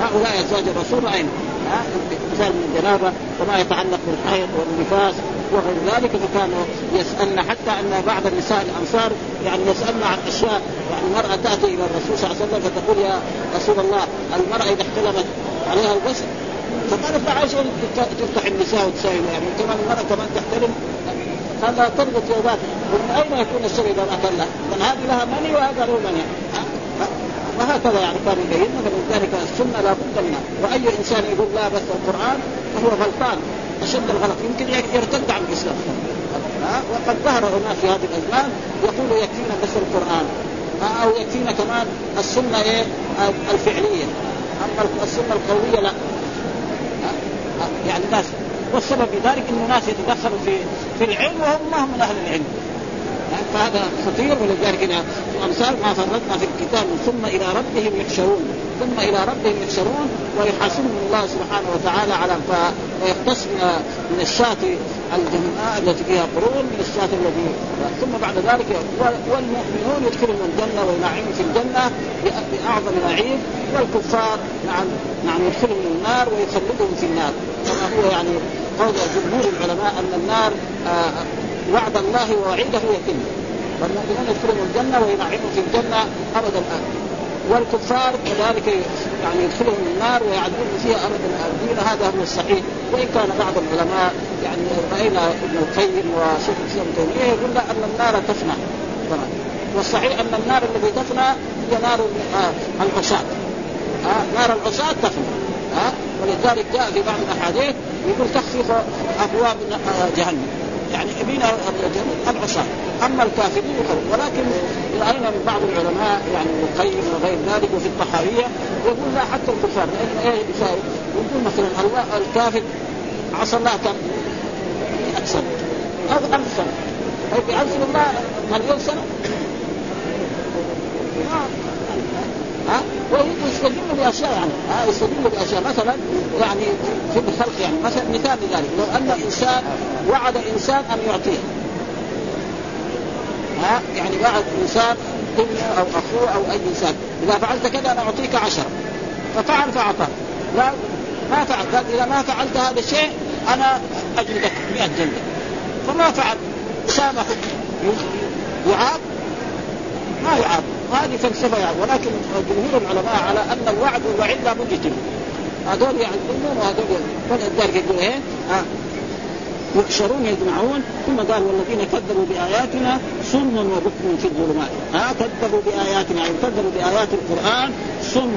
هؤلاء أزواج الرسول راين اغتسال من الجنابه وما يتعلق بالحيض والنفاس وغير ذلك فكانوا يسألن حتى أن بعض النساء الأنصار يعني يسألن عن أشياء. يعني المرأة تأتي إلى الرسول صلى الله عليه وسلم فتقول يا رسول الله المرأة إذا احتلمت عليها الغسل. فقالت عائشه تفتح النساء وتساوي يعني كمان المرأة كمان تحترم. هذا تربط يداته ومن أين يكون الشر إذا ما كان له؟ من هذه لها مني وهذا له مني. وهكذا يعني كان يبين فلذلك السنة لا بد منها. وأي إنسان يقول لا بس القرآن فهو غلطان. أشد الغلط يمكن يرتد عن الإسلام. وقد ظهر هناك في هذه الأزمان يقول يكفينا بس القرآن. أو يكفينا كمان السنة إيه؟ الفعلية. أما السنة القولية لا. يعني ناس والسبب في ذلك انه ناس يتدخلوا في في العلم وهم ما هم من أهل العلم. فهذا خطير ولذلك هنا الامثال ما فرطنا في الكتاب ثم إلى ربهم يحشرون ثم إلى ربهم يحشرون ويحاسبهم الله سبحانه وتعالى على ويقتص من الشاة الجمعاء التي فيها قرون من الشاة الذي ثم بعد ذلك والمؤمنون يدخلهم الجنة وينعمهم في الجنة بأعظم نعيم والكفار نعم نعم يدخلهم النار ويخلدهم في النار. كما هو يعني قول جمهور العلماء أن النار آه وعد الله ووعيده يتم. والمؤمنون يدخلون الجنة وينعمهم في الجنة أبد الآن. والكفار كذلك يعني يدخلهم النار ويعذبون فيها ابدا الابدين هذا هو الصحيح. وإن كان بعض العلماء يعني رأينا ابن القيم وشيخ الإسلام تيمية يقول أن النار تفنى. والصحيح أن النار التي تفنى هي نار آه العصاة. آه نار العصاة تفنى. آه ولذلك جاء في بعض الأحاديث يقول تخفيف أبواب جهنم. يعني بين العصاة أما الكافرين ولكن رأينا من بعض العلماء يعني القيم وغير ذلك وفي الطحاوية يقول لا حتى الكفار لأن إيه يقول مثلا الله الكافر عصى الله كم؟ 100 سنة. أو 1000 سنة. أو بألف الله مليون سنة. ها ويستدل بأشياء يعني ها يستدل بأشياء. مثلا يعني في الخلق يعني مثلا مثال لذلك لو أن إنسان وعد إنسان أن يعطيه. ها يعني وعد إنسان ابنه أو أخوه أو أي إنسان. إذا فعلت كذا أنا أعطيك عشرة. ففعل فاعطاه لا ما فعل. قال إذا ما فعلت هذا الشيء أنا أجلدك 100 جلدة. فما فعل. سامح يعاب ما يعاب وهذه فلسفة يعني. ولكن جمهور العلماء على أن الوعد والوعيد لابد يتم هذول يعلمون وهذول فلذلك يقول إيه. يحشرون يجمعون. ثم قال والذين كذبوا بآياتنا صم وبكم في الظلمات. ها. كذبوا بآياتنا يعني كذبوا بآيات القرآن صم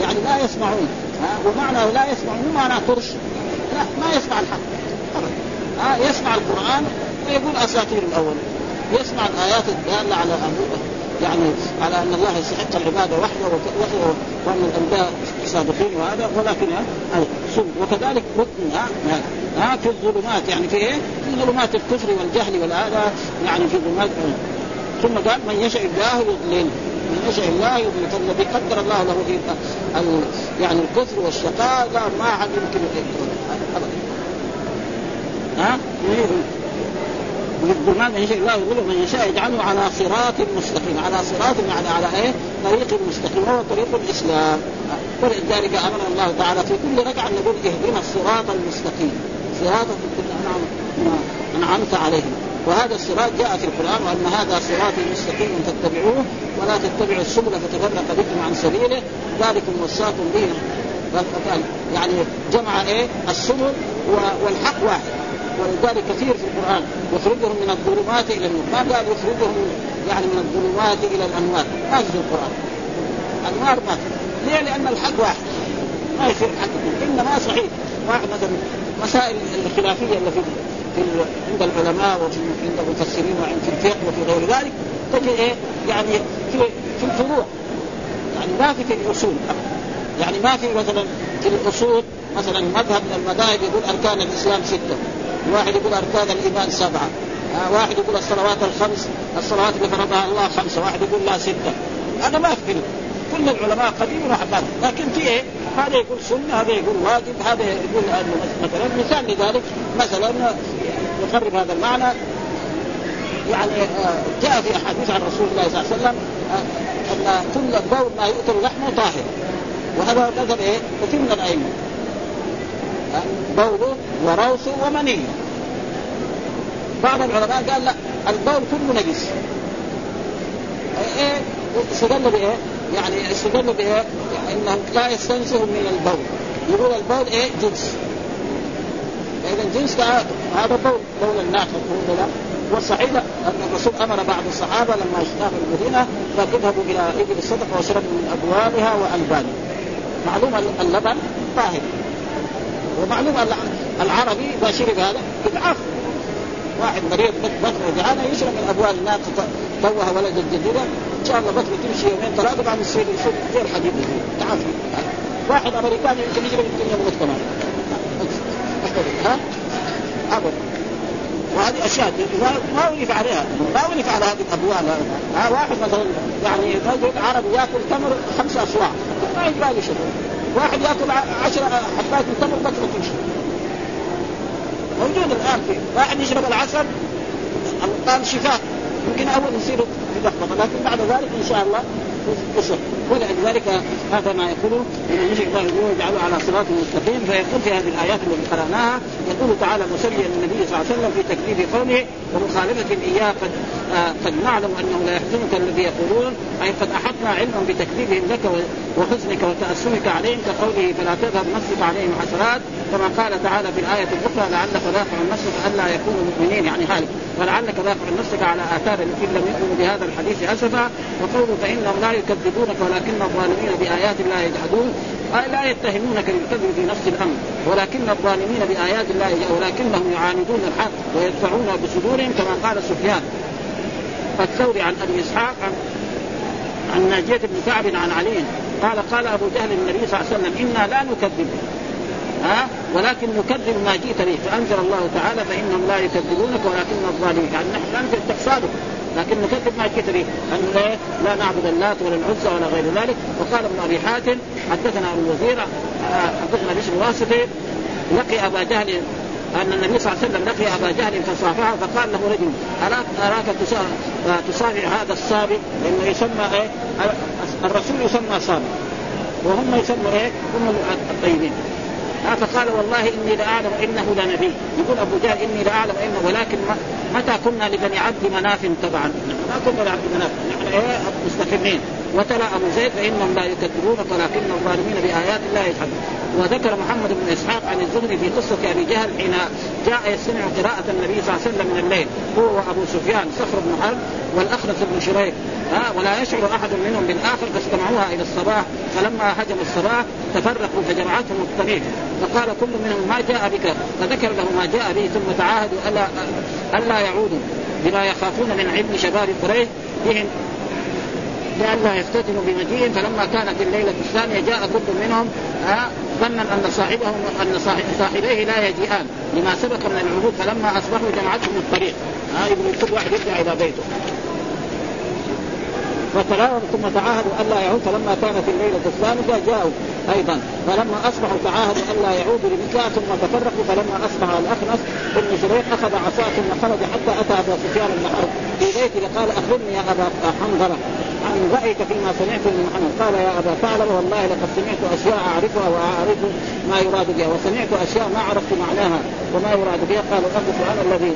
يعني لا يسمعون. ها. ومعنى لا يسمعون. مو معنى طرش لا ما يسمع الحق. ها. يسمع القرآن ويقول أساطير الأول. يسمع الآيات الدالة على يعني على أن الله يستحق العبادة وحده وأن الأنبياء الصادقين وهذا ولكن وكذلك ركن ها في الظلمات يعني في إيه؟ في ظلمات الكفر والجهل والهذا يعني في ظلمات ثم قال من يشاء الله يضلل من يشاء الله يضلل فالذي قدر الله له في يعني الكفر والشقاء ما حد يمكن ابدا. ها؟ بالظلمات من يشاء الله يضل من يشاء يجعله على صراط مستقيم. على صراط يعني على إيه؟ طريق مستقيم. وهو طريق الإسلام. ولذلك أمر الله تعالى في كل ركعة نقول اهدنا الصراط المستقيم. صراط انعم انعمت عليهم. وهذا الصراط جاء في القرآن وأن هذا صراطي مستقيم فاتبعوه ولا تتبعوا السبل فتفرق بكم عن سبيله. ذلكم وصاكم به. يعني جمع إيه؟ السبل والحق واحد. ولذلك كثير في القرآن يخرجهم من الظلمات إلى النور. ما قال يخرجهم يعني من الظلمات إلى الأنوار؟ ما في القرآن. انوار ما في. ليه؟ لأن الحق واحد. ما يصير الحق إنما صحيح. واحد مثلا مسائل الخلافية اللي في في عند العلماء وفي عند المفسرين وعند في الفقه وفي غير ذلك تجد إيه؟ يعني في في الفروع. يعني ما في في الأصول يعني ما في مثلا في الأصول مثلا مذهب من المذاهب يقول أركان الإسلام ستة. واحد يقول أركان الإيمان سبعة. آه واحد يقول الصلوات الخمس الصلوات اللي فرضها الله خمسة. واحد يقول لا ستة. هذا ما في كل العلماء قديم وحداث لكن في إيه؟ هذا يقول سنة هذا يقول واجب هذا يقول مثلا مثال لذلك مثلا يقرب هذا المعنى. يعني آه، جاء في أحاديث عن رسول الله صلى الله عليه وسلم آه، أن كل بول ما يؤكل لحمه طاهر. وهذا مذهب إيه؟ كثير من الائمه بوله وروثه ومنية. بعض العلماء قال لا البول كله نجس. إيه استدل بإيه؟ يعني استدل بإيه؟ انه لا يستنزه من البول. يقول البول إيه؟ جنس. فإذا الجنس هذا بول بول الناقة والصحيح أن الرسول أمر بعض الصحابة لما اشتاقوا المدينة قال اذهبوا إلى إبل الصدقه واشربوا من ابوالها وألبانها. معلوم اللبن طاهر. ومعلوم العربي اذا شرب هذا يتعاف واحد مريض بطنه وجعانه يشرب من الناس توها ولدا جديدا إن شاء الله بطنه تمشي يومين. ثلاثة بعد يصير يصير زي الحديد تعافي واحد أمريكاني يمكن يشرب الدنيا يموت كمان. ها؟ ابدا وهذه أشياء. ما ولف عليها. ما ولف على هذه الأبوال. واحد مثلا يعني رجل عربي ياكل تمر خمس اصواع ما يقبل يشرب واحد ياكل عشر حبات من تمر بطنه تمشي. موجود الآن في واحد يشرب العسل قال شفاء. يمكن أول يصير لخبطه لكن بعد ذلك إن شاء الله ولذلك هذا ما يقوله إن يجي الله يجعله على صراط مستقيم فيقول في هذه الآيات التي قرأناها يقول تعالى مسليا النبي صلى الله عليه وسلم في تكذيب قومه ومخالفة اياه قد آه قد نعلم أنه لا يحزنك الذي يقولون أي قد أحطنا علما بتكذيبهم لك وحزنك وتاسمك عليهم كقوله فلا تذهب نفسك عليهم حسرات كما قال تعالى في الآية الأخرى لعلك باقع نفسك ألا يكونوا مؤمنين يعني هالك. فلعلك باقع نفسك على آثار ان لم يؤمنوا بهذا الحديث أسفا. وقوله فإنهم لا يكذبونك ولكن الظالمين بآيات الله يجحدون لا يتهمونك بالكذب في نفس الأمر ولكن الظالمين بآيات الله ولكنهم يعاندون الحق ويدفعون بصدورهم كما قال سفيان. الثوري عن أبي إسحاق عن عن ناجية بن كعب عن علي. قال قال أبو جهل النبي صلى الله عليه وسلم إنا لا نكذب. ها؟ ولكن نكذب ما جئت به فأنزل الله تعالى فإنهم لا يكذبونك ولكن الظالمين يعني نحن نكذب صادق لكن نكذب ما جئت أن لا نعبد اللات ولا العزى ولا غير ذلك؟ وقال ابن أبي حاتم حدثنا أبو الوزير حدثنا بشر الواسطي لقي أبا جهل أن النبي صلى الله عليه وسلم لقي أبا جهل فصافحه فقال له رجل أراك اراك تصافح هذا الصابي؟ لأنه يسمى إيه؟ الرسول يسمى صابي. وهم يسموا إيه؟ هم الطيبين. فقال والله إني لاعلم إنه لنبي. يقول أبو جهل إني لاعلم إنه ولكن متى كنا لبني عبد مناف طبعا؟ ما كنا لعبد مناف. نحن إيه؟ مستقيمين وتلا أبو زيد فإنهم لا يكذبونك ولكن الظالمين بآيات الله يجحدون وذكر محمد بن إسحاق عن الزهري في قصة أبي جهل حين جاء يستمع قراءة النبي صلى الله عليه وسلم من الليل. هو وأبو سفيان صخر بن حرب والاخنس بن شريك. ها؟ ولا يشعر أحد منهم بالآخر فاستمعوها إلى الصباح. فلما هجم الصباح تفرقوا فجمعتهم الطريق. فقال كل منهم ما جاء بك؟ فذكر له ما جاء به ثم تعاهدوا الا ألا يعودوا بما يخافون من علم شباب قريش بهم. لئلا يفتتنوا بمجيء. فلما كانت الليلة الثانية جاء كل منهم ظنا أن صاحبهم أن صاحبيه لا يجيئان لما سبق من العهود فلما أصبحوا جمعتهم الطريق. ها يقول كل واحد يرجع إلى بيته. فتراهم ثم تعاهدوا ألا يعود. فلما كانت الليلة الثالثه جاءوا أيضا. فلما أصبحوا تعاهدوا الا يعودوا لمثلها ثم تفرقوا فلما أصبح الأخنس بن شريح أخذ عصاه ثم خرج حتى أتى ابا سفيان بن حرب في بيته قال أخبرني يا أبا حنظلة عن رأيك فيما سمعت من محمد؟ قال يا أبا ثعلب والله لقد سمعت أشياء أعرفها وأعرف ما يراد بها وسمعت أشياء ما عرفت معناها وما يراد بها. قال اقف أنا الذي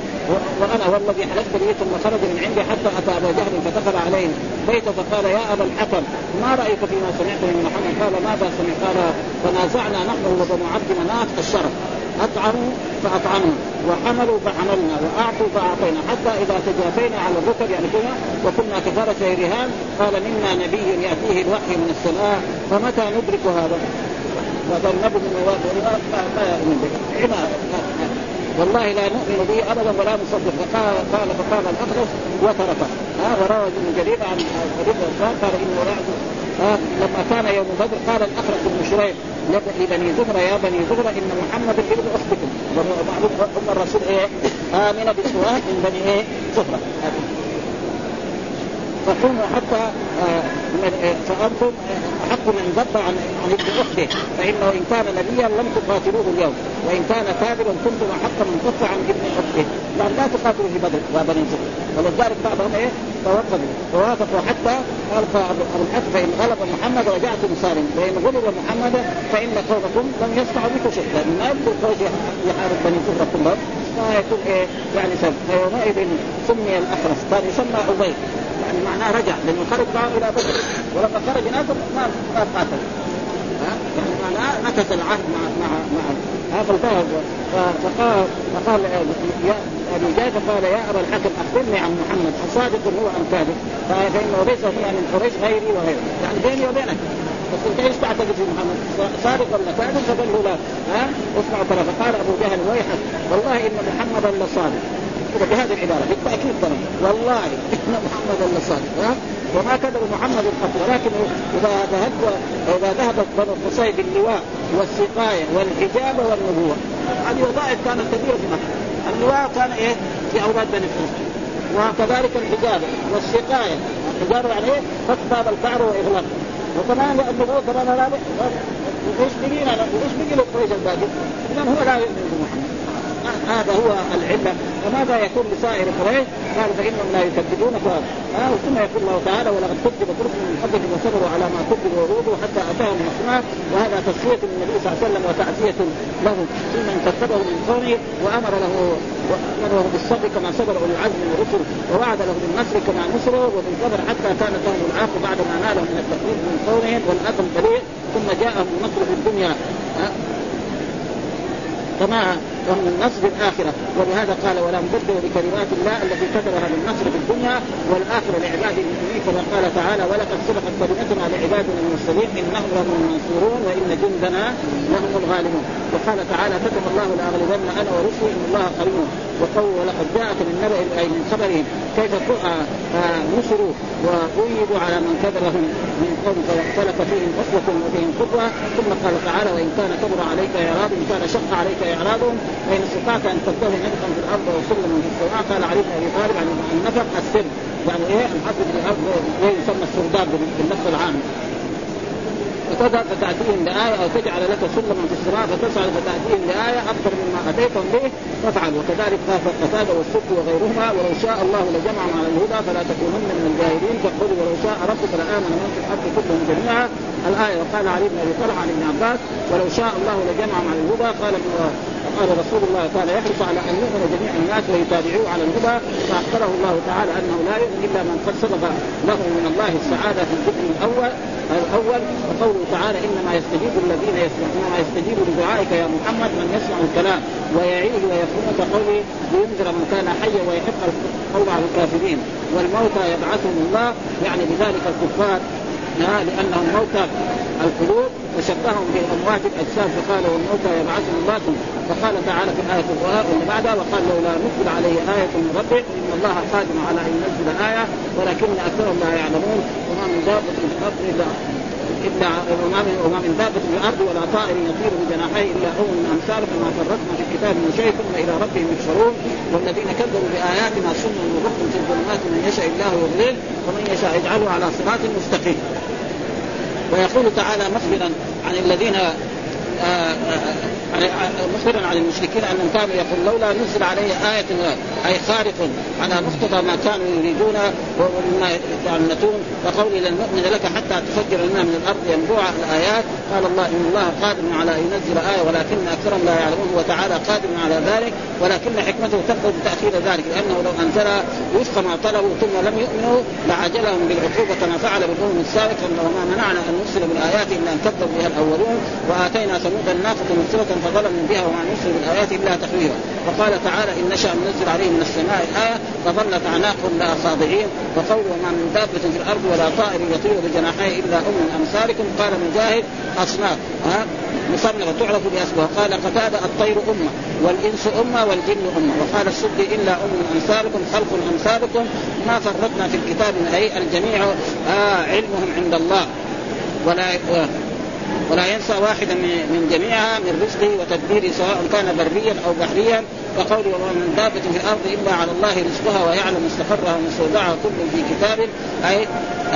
وأنا والذي حلفت به ثم خرج من عندي حتى أتى أبا جهل فدخل عليه بيته فقال يا أبا الحكم ما رأيك فيما سمعت من محمد؟ قال ماذا سمعت؟ قال تنازعنا نحن وبنو عبد مناف الشرف اطعموا فاطعمنا وحملوا فحملنا وأعطوا فأعطينا. حتى إذا تجافينا على الركب يعني كنا وكنا كفارة رهان قال منا نبي يأتيه الوحي من السماء فمتى ندرك هذا؟ النبي من ما يؤمن به. والله لا نؤمن به ابدا ولا نصدق. فقال قال فقال الاخرس وتركه. ها وروى ابن جرير عن حديث قال لا لما كان يوم بدر قال الاخرس بن شريح. لبني زهرة يا بني زهرة إن محمد ابن أختكم. ومعلوم ام الرسول إيه؟ آمن بسواه من بني إيه؟ زهرة. فقوموا حتى آه، آه، فانتم أحق من ذب عن عن ابن أخته. فإنه إن كان نبيا لم تقاتلوه اليوم. وإن كان كاذبا كنتم أحق من ذب عن ابن أخته. يعني لا تقاتلوا في بدر يا بني زهر ولذلك بعضهم إيه؟ توقفوا ووافقوا حتى القى ابو الحق فإن غلب محمد رجعتم سالم فإن غلب محمد فإن قومكم لم يصنعوا بكم شيء لأن ما يمكن قريش يحارب بني زهره كلهم ما يكون إيه؟ يعني سبب فيومئذ سمي الاخرس كان يسمى ابي يعني معناه رجع لأنه خرج معه إلى بدر. ولما خرج ناس ما ما قاتل. يعني معناه نكث العهد مع مع مع فقال ابي جاد قال يا أبا الحكم أخبرني عن محمد اصادق هو ام كاذب فإنه ليس هي من قريش غيري وغيره. يعني بيني وبينك. بس انت إيش تعتقد في محمد؟ صادق ولا كاذب؟ فقال له لا. ها؟ اسمع ترى فقال أبو جهل ويحك. والله إن محمدا لصادق. كذا بهذه العبارة بالتاكيد ترى والله إن محمدا لصادق ها؟ وما كذب محمد قط ولكن إذا ذهبت إذا ذهبت بنو قصي باللواء والسقاية والحجاب والنبوة هذه وظائف كانت كثيرة في مكة. اللواء كان إيه؟ في أولاد بني قصي وكذلك الحجاب والسقاية. الحجاب يعني إيه؟ فتح باب القعر واغلاقه وكمان النبوه كمان لا إيش بقي إيش بقي لقريش الباقي؟ اذا هو لا يؤمن بمحمد. هذا هو العلة. فماذا يكون لسائر قريش؟ قال فإنهم لا يكذبونك آه ثم يقول الله تعالى ولقد كذب رسل من قبلك وصبروا على ما كذبوا وروضوا حتى أتاهم نصرنا وهذا تصفيه للنبي صلى الله عليه وسلم وتعزية له. ثم انتخبه من قومه وأمر له وأمره بالصبر كما صبر اولي العزم من الرسل. ووعد له بالنصر كما نصره. وبالصبر حتى كانت لهم العاق بعد ما نالهم من التقليد من قومهم والأذى البليغ. ثم جاءهم النصر في الدنيا. كما ومن النصر الآخرة. ولهذا قال ولا مبدل لكلمات الله التي كتبها بالنصر في الدنيا والآخرة لعباده المؤمنين كما قال تعالى ولقد سبقت كلمتنا لعبادنا المرسلين إنهم لهم المنصورون وإن جندنا لهم الغالبون. وقال تعالى كتب الله لأغلبن أنا ورسلي إن الله قريب وقول ولقد جاءك من نبأ أي من خبرهم كيف آه، نصروا وأيدوا على من كذبهم من قوم فاختلف فيهم أسوة وفيهم قدوة ثم قال تعالى وإن كان كبر عليك إعراض إن كان شق عليك إعراضهم فإن استطعت أن تبتغي نفقا في الأرض وسلما في السماء قال علي بن أبي طالب عن النفق السر. يعني إيه؟ الحفظ في الأرض يسمى السرداب باللفظ العام. فتذهب فتأتيهم بآية أو تجعل لك سلما في السماء فتصعد فتأتيهم بآية أكثر مما أتيتهم به فافعل. وكذلك قتاده والسك وغيرهما ولو شاء الله لجمعهم على الهدى فلا تكونن من الجاهلين. فقل ولو شاء ربك لآمن من في الأرض كلهم جميعا. الآية وقال علي بن أبي طلحه عن ابن عباس ولو شاء الله لجمعهم على الهدى قال قال رسول الله كان يحرص على أن يؤمن جميع الناس ويتابعوه على الهدى فأخبره الله تعالى أنه لا يؤمن إلا من قد سبق له من الله السعادة في الذكر الأول الأول. وقوله تعالى إنما يستجيب الذين يسمعون إنما يستجيب لدعائك يا محمد من يسمع الكلام ويعيه ويفهم كقوله لينذر من كان حيا ويحق القول على الكافرين. والموتى يبعثهم الله يعني بذلك الكفار لأنهم موتى القلوب وشبههم بأموات الاجساد فقال والموتى يبعثهم الله فقال تعالى في الايه واللي بعدها وقال لولا نزل عليه آية من ربه إن الله قادر على أن ينزل آية ولكن أكثرهم لا يعلمون وما من دابه في الأرض إلا الا وما من من دابه في الأرض ولا طائر يطير بجناحيه إلا امم امثالكم ما فرطنا في الكتاب من شيء ثم إلى ربهم يحشرون والذين كذبوا بآياتنا صم وبكم في الظلمات من يشاء الله يضلل ومن يشاء يجعله على صراط مستقيم. ويقول تعالى مخبرا عن الذين آه، آه، مخبرا عن المشركين أنهم كانوا يقول لولا نزل عليه آية أي خارق على مقتضى ما كانوا يريدون ومما يتعنتون وقول لن نؤمن لك حتى تفجر لنا من الأرض ينبوع الآيات. قال الله إن الله قادر على أن ينزل آية ولكن أكثرهم لا يعلمون. وتعالى قادر على ذلك ولكن حكمته تقتضي تأخير ذلك لأنه لو أنزل وفق ما طلبوا ثم لم يؤمنوا لعجلهم بالعقوبة كما فعل بالأمم السابقة وما منعنا أن نرسل بالآيات إلا أن كذبوا بها الأولون. وآتينا ثمود الناقة مبصرة فظلموا بها وما نرسل بالآيات إلا تخويفا وقال تعالى إن نشأ ننزل عليهم من السماء آية فظلت أعناقهم لها خاضعين وقول وما من دابة في الأرض ولا طائر يطير بجناحيه إلا أم أمثالكم. قال مجاهد أصناف ها مصنفة تعرف بأسمها قال قتادة الطير أمة والإنس أمة والجن أمة. وقال السدي إلا أم أمثالكم خلق أمثالكم. ما فرطنا في الكتاب من أي الجميع آه علمهم عند الله. ولا ولا ينسى واحدا من جميعها من رزقه وتدبيره سواء كان بريا أو بحريا وقوله وما من دابة في الأرض إلا على الله رزقها ويعلم مستقرها ومستودعها كل في كتاب أي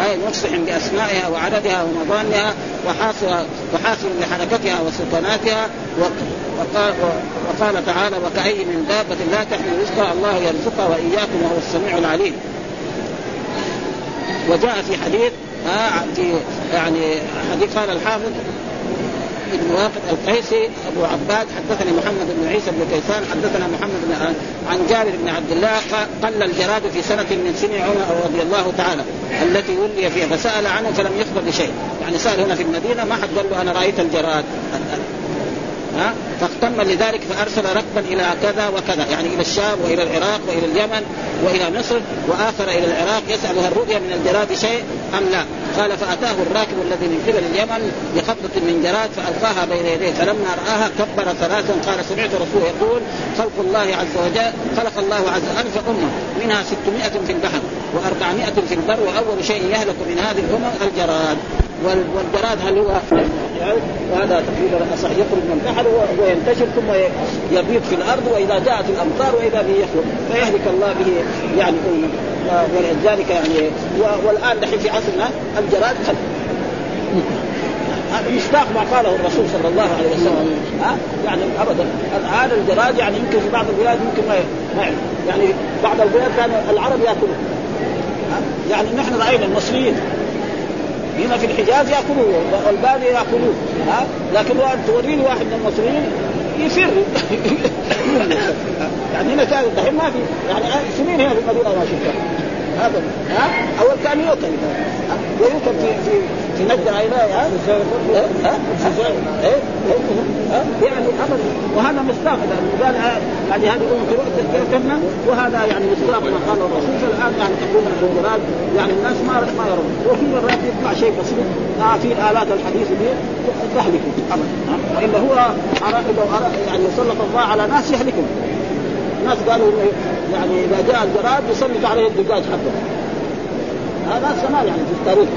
أي مفصح بأسمائها وعددها ومظانها وحاصل وحاصل لحركتها وسلطناتها وقال, وقال تعالى وكأي من دابة لا تحمل رزقها الله يرزقها وإياكم وهو السميع العليم. وجاء في حديث ها في يعني حديث قال الحافظ ابن واقد القيسي أبو عباد حدثني محمد بن عيسى بن كيسان حدثنا محمد بن عن جابر بن عبد الله قل الجراد في سنة من سن عمر رضي الله تعالى التي ولي فيها فسأل عنه فلم يخبر بشيء. يعني سأل هنا في المدينة ما حد قال له أنا رأيت الجراد. ها؟ لذلك فأرسل ركبا إلى كذا وكذا يعني إلى الشام وإلى العراق وإلى اليمن وإلى مصر وآخر إلى العراق يسال هل رؤي من الجراد شيء أم لا؟ قال فأتاه الراكب الذي من قبل اليمن بقبضه من جراد فألقاها بين يديه فلما رآها كبر ثلاثا قال سمعت رسول يقول خلق الله عز وجل خلق الله عز وجل ألف أمة منها 600 في البحر و400 في البر وأول شيء يهلك من هذه الامم الجراد. والجراد هل هو وهذا تقريبا صح يخرج من البحر وينتشر ثم يبيض في الأرض وإذا جاءت الأمطار وإذا به يخرج. فيهلك الله به يعني امه ولذلك يعني والآن دحين في عصرنا الجراد قد مصداق ما قاله الرسول صلى الله عليه وسلم. ها يعني ابدا. هذا الجراد يعني يمكن في بعض البلاد يمكن ما يعني بعض البلاد كان العرب يأكلون. يعني نحن رأينا المصريين هنا في الحجاز ياكلوه والباديه ياكلوه ها؟ لكن توريني واحد من المصريين يفر. يعني هنا كان الحين ما في يعني سنين هنا في المدينة ما شفتها هذا ها؟ أول كان يؤكل ويؤكل في في نجد عيناه ها؟ ها؟ إيه؟ يعني ابدا. وهذا مصداق قال يعني هذه امه تؤكلنا وهذا يعني مصداق ما قال الرسول فالان يعني تقريبا الجراد يعني الناس ما ما يرون. وفي مرات يطلع شيء بسيط آه في الآلات الحديثة دي تهلكه ابدا وإلا هو يعني يسلط الله على ناس يهلكهم الناس قالوا يعني إذا جاء الجراد يسلط عليه الدجاج حقه. هذا سماه يعني في التاريخ.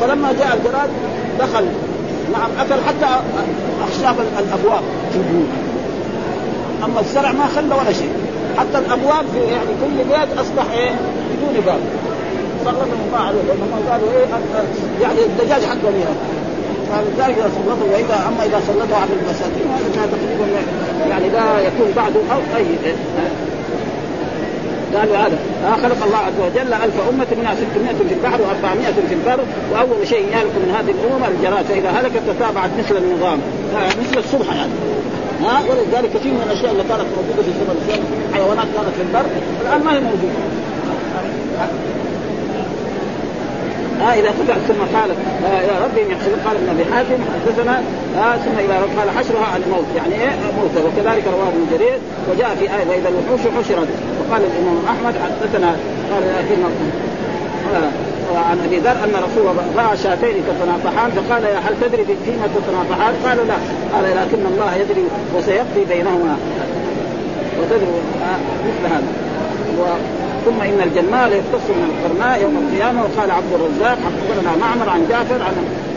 فلما جاء الجراد دخل. نعم أكل حتى اخشاب الأبواب. في البيوت أما الزرع ما خلى ولا شيء. حتى الأبواب في يعني كل بيت أصبح إيه؟ بدون باب. سلطهم الله عليه لانهم قالوا إيه يعني الدجاج حقه ليها فلذلك إذا سلطوا واذا أما إذا سلطوا على المساكين هذا كان تقريبا يعني لا يكون بعده أو اي قالوا هذا. آه خلق الله عز وجل ألف أمة منها 600 في البحر و400 في البر. وأول شيء يهلك من هذه الأمم الجراد فإذا هلكت تتابعت مثل النظام. آه مثل الصبح يعني. ها آه ولذلك كثير من الأشياء اللي كانت موجودة في زمن حيوانات كانت في البر الآن ما هي موجودة. آه إذا قطع ثم قال يا ربي يحسبون قال ابن أبي حاتم حدثنا آه ثم إلى رب قال حشرها على الموت يعني إيه؟ موتى وكذلك رواه ابن جرير وجاء في آية وإذا الوحوش حشرت. وقال الإمام أحمد حدثنا قال آه عن أبي ذر أن رسول الله رأى شاتين تتناطحان فقال يا هل تدري فيما تتناطحان؟ قال لا. قال لكن الله يدري وسيقضي بينهما. وتدري مثل هذا. ثم إن الجمال يختص من القرناء يوم القيامة. وقال عبد الرزاق حفظنا معمر عن جعفر عن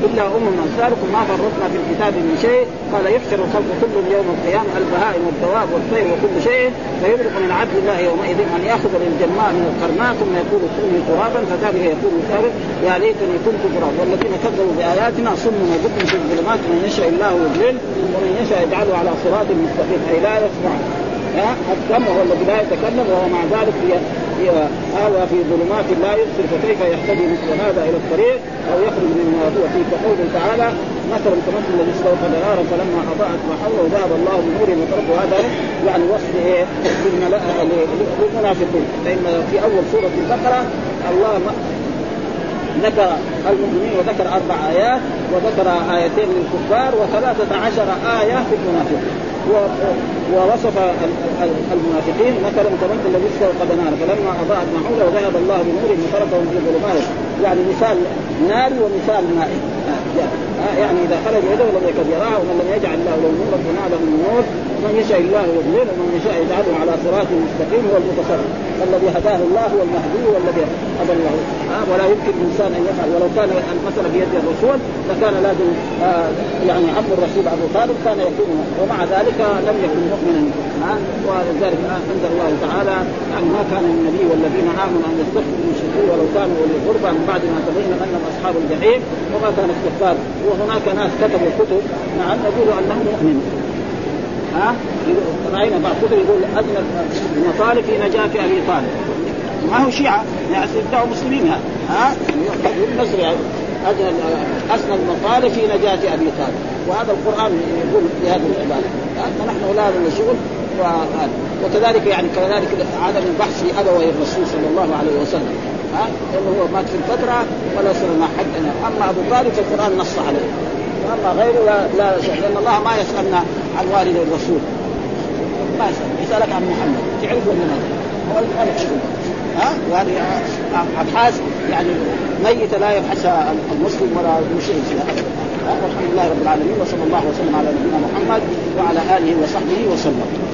إلا أم امثالكم ما فرطنا في الكتاب من شيء. قال يحشر الخلق كلهم يوم القيامة البهائم والدواب والطير وكل شيء فيدرك من عدل الله يومئذ أن يأخذ للجماع من القرناء ثم يقول كوني ترابا. فذلك يقول الكافر يا ليتني كنت تراب والذين كذبوا بآياتنا صم وبكم في الظلمات من يشاء الله يضلل ومن يشاء يجعله على صراط مستقيم. أي لا يسمع السمع هو الذي لا يتكلم وهو مع ذلك هذا في ظلمات لا يبصر فكيف يهتدي مثل هذا إلى الطريق أو يخرج مما هو فيه؟ كقوله تعالى مثلا كمثل الذي استوقد نارا فلما أضاءت ما حوله ذهب الله بنوره وتركه هذا يعني وصف إيه؟ للمنافقين. فإن في أول سورة البقرة الله ذكر المؤمنين وذكر أربع آيات وذكر آيتين للكفار وثلاثة عشر آية في المنافقين. ووصف المنافقين مثلا كمثل الذي استوقد نارا فلما أضاءت ما حوله وذهب الله بنورهم وتركهم في ظلمات يعني مثال نار ومثال ماء يعني إذا خرج يده لم يكد يراه ومن لم يجعل الله له نورا فما له من نور من يشاء الله يضلل ومن يشاء يجعله على صراط مستقيم هو المتصرف. الذي هداه الله هو المهدي والذي هدى الله. ولا يمكن الإنسان أن يفعل ولو كان المثل بيد الرسول لكان لازم آه يعني عم الرسول أبو طالب كان يكون ومع ذلك لم يكن مؤمنا. ولذلك انزل الله تعالى يعني ما كان النبي والذين آمنوا أن يستغفروا المشركين ولو كانوا أولي من بعد ما تبين أنهم أصحاب الجحيم وما كان استغفار. وهناك ناس كتبوا كتب نعم يقولوا انهم مؤمنون ها؟ رأينا بعض كتب يقول أدنى المطالب في نجاة أبي طالب. ما هو شيعة يعني يدعوا مسلمين ها؟ نصر أدنى أسنى المطالب في نجاة أبي طالب. وهذا القرآن يقول في هذه العباده فنحن لا لنا شغل وكذلك يعني كذلك عدم البحث في أبوي الرسول صلى الله عليه وسلم. ها لأنه هو مات في الفترة ولا صرنا حد أما أبو طالب فالقران نص عليه. واما غيره لا لا لأن الله ما يسألنا عن والد الرسول. ما يسال يسألك عن محمد. تعرف ولا ما هو لك شغل ها؟ وهذه أبحاث يعني ميتة لا يبحثها المسلم ولا المشرك والحمد لله رب العالمين وصلى الله وسلم على نبينا محمد وعلى آله وصحبه وسلم.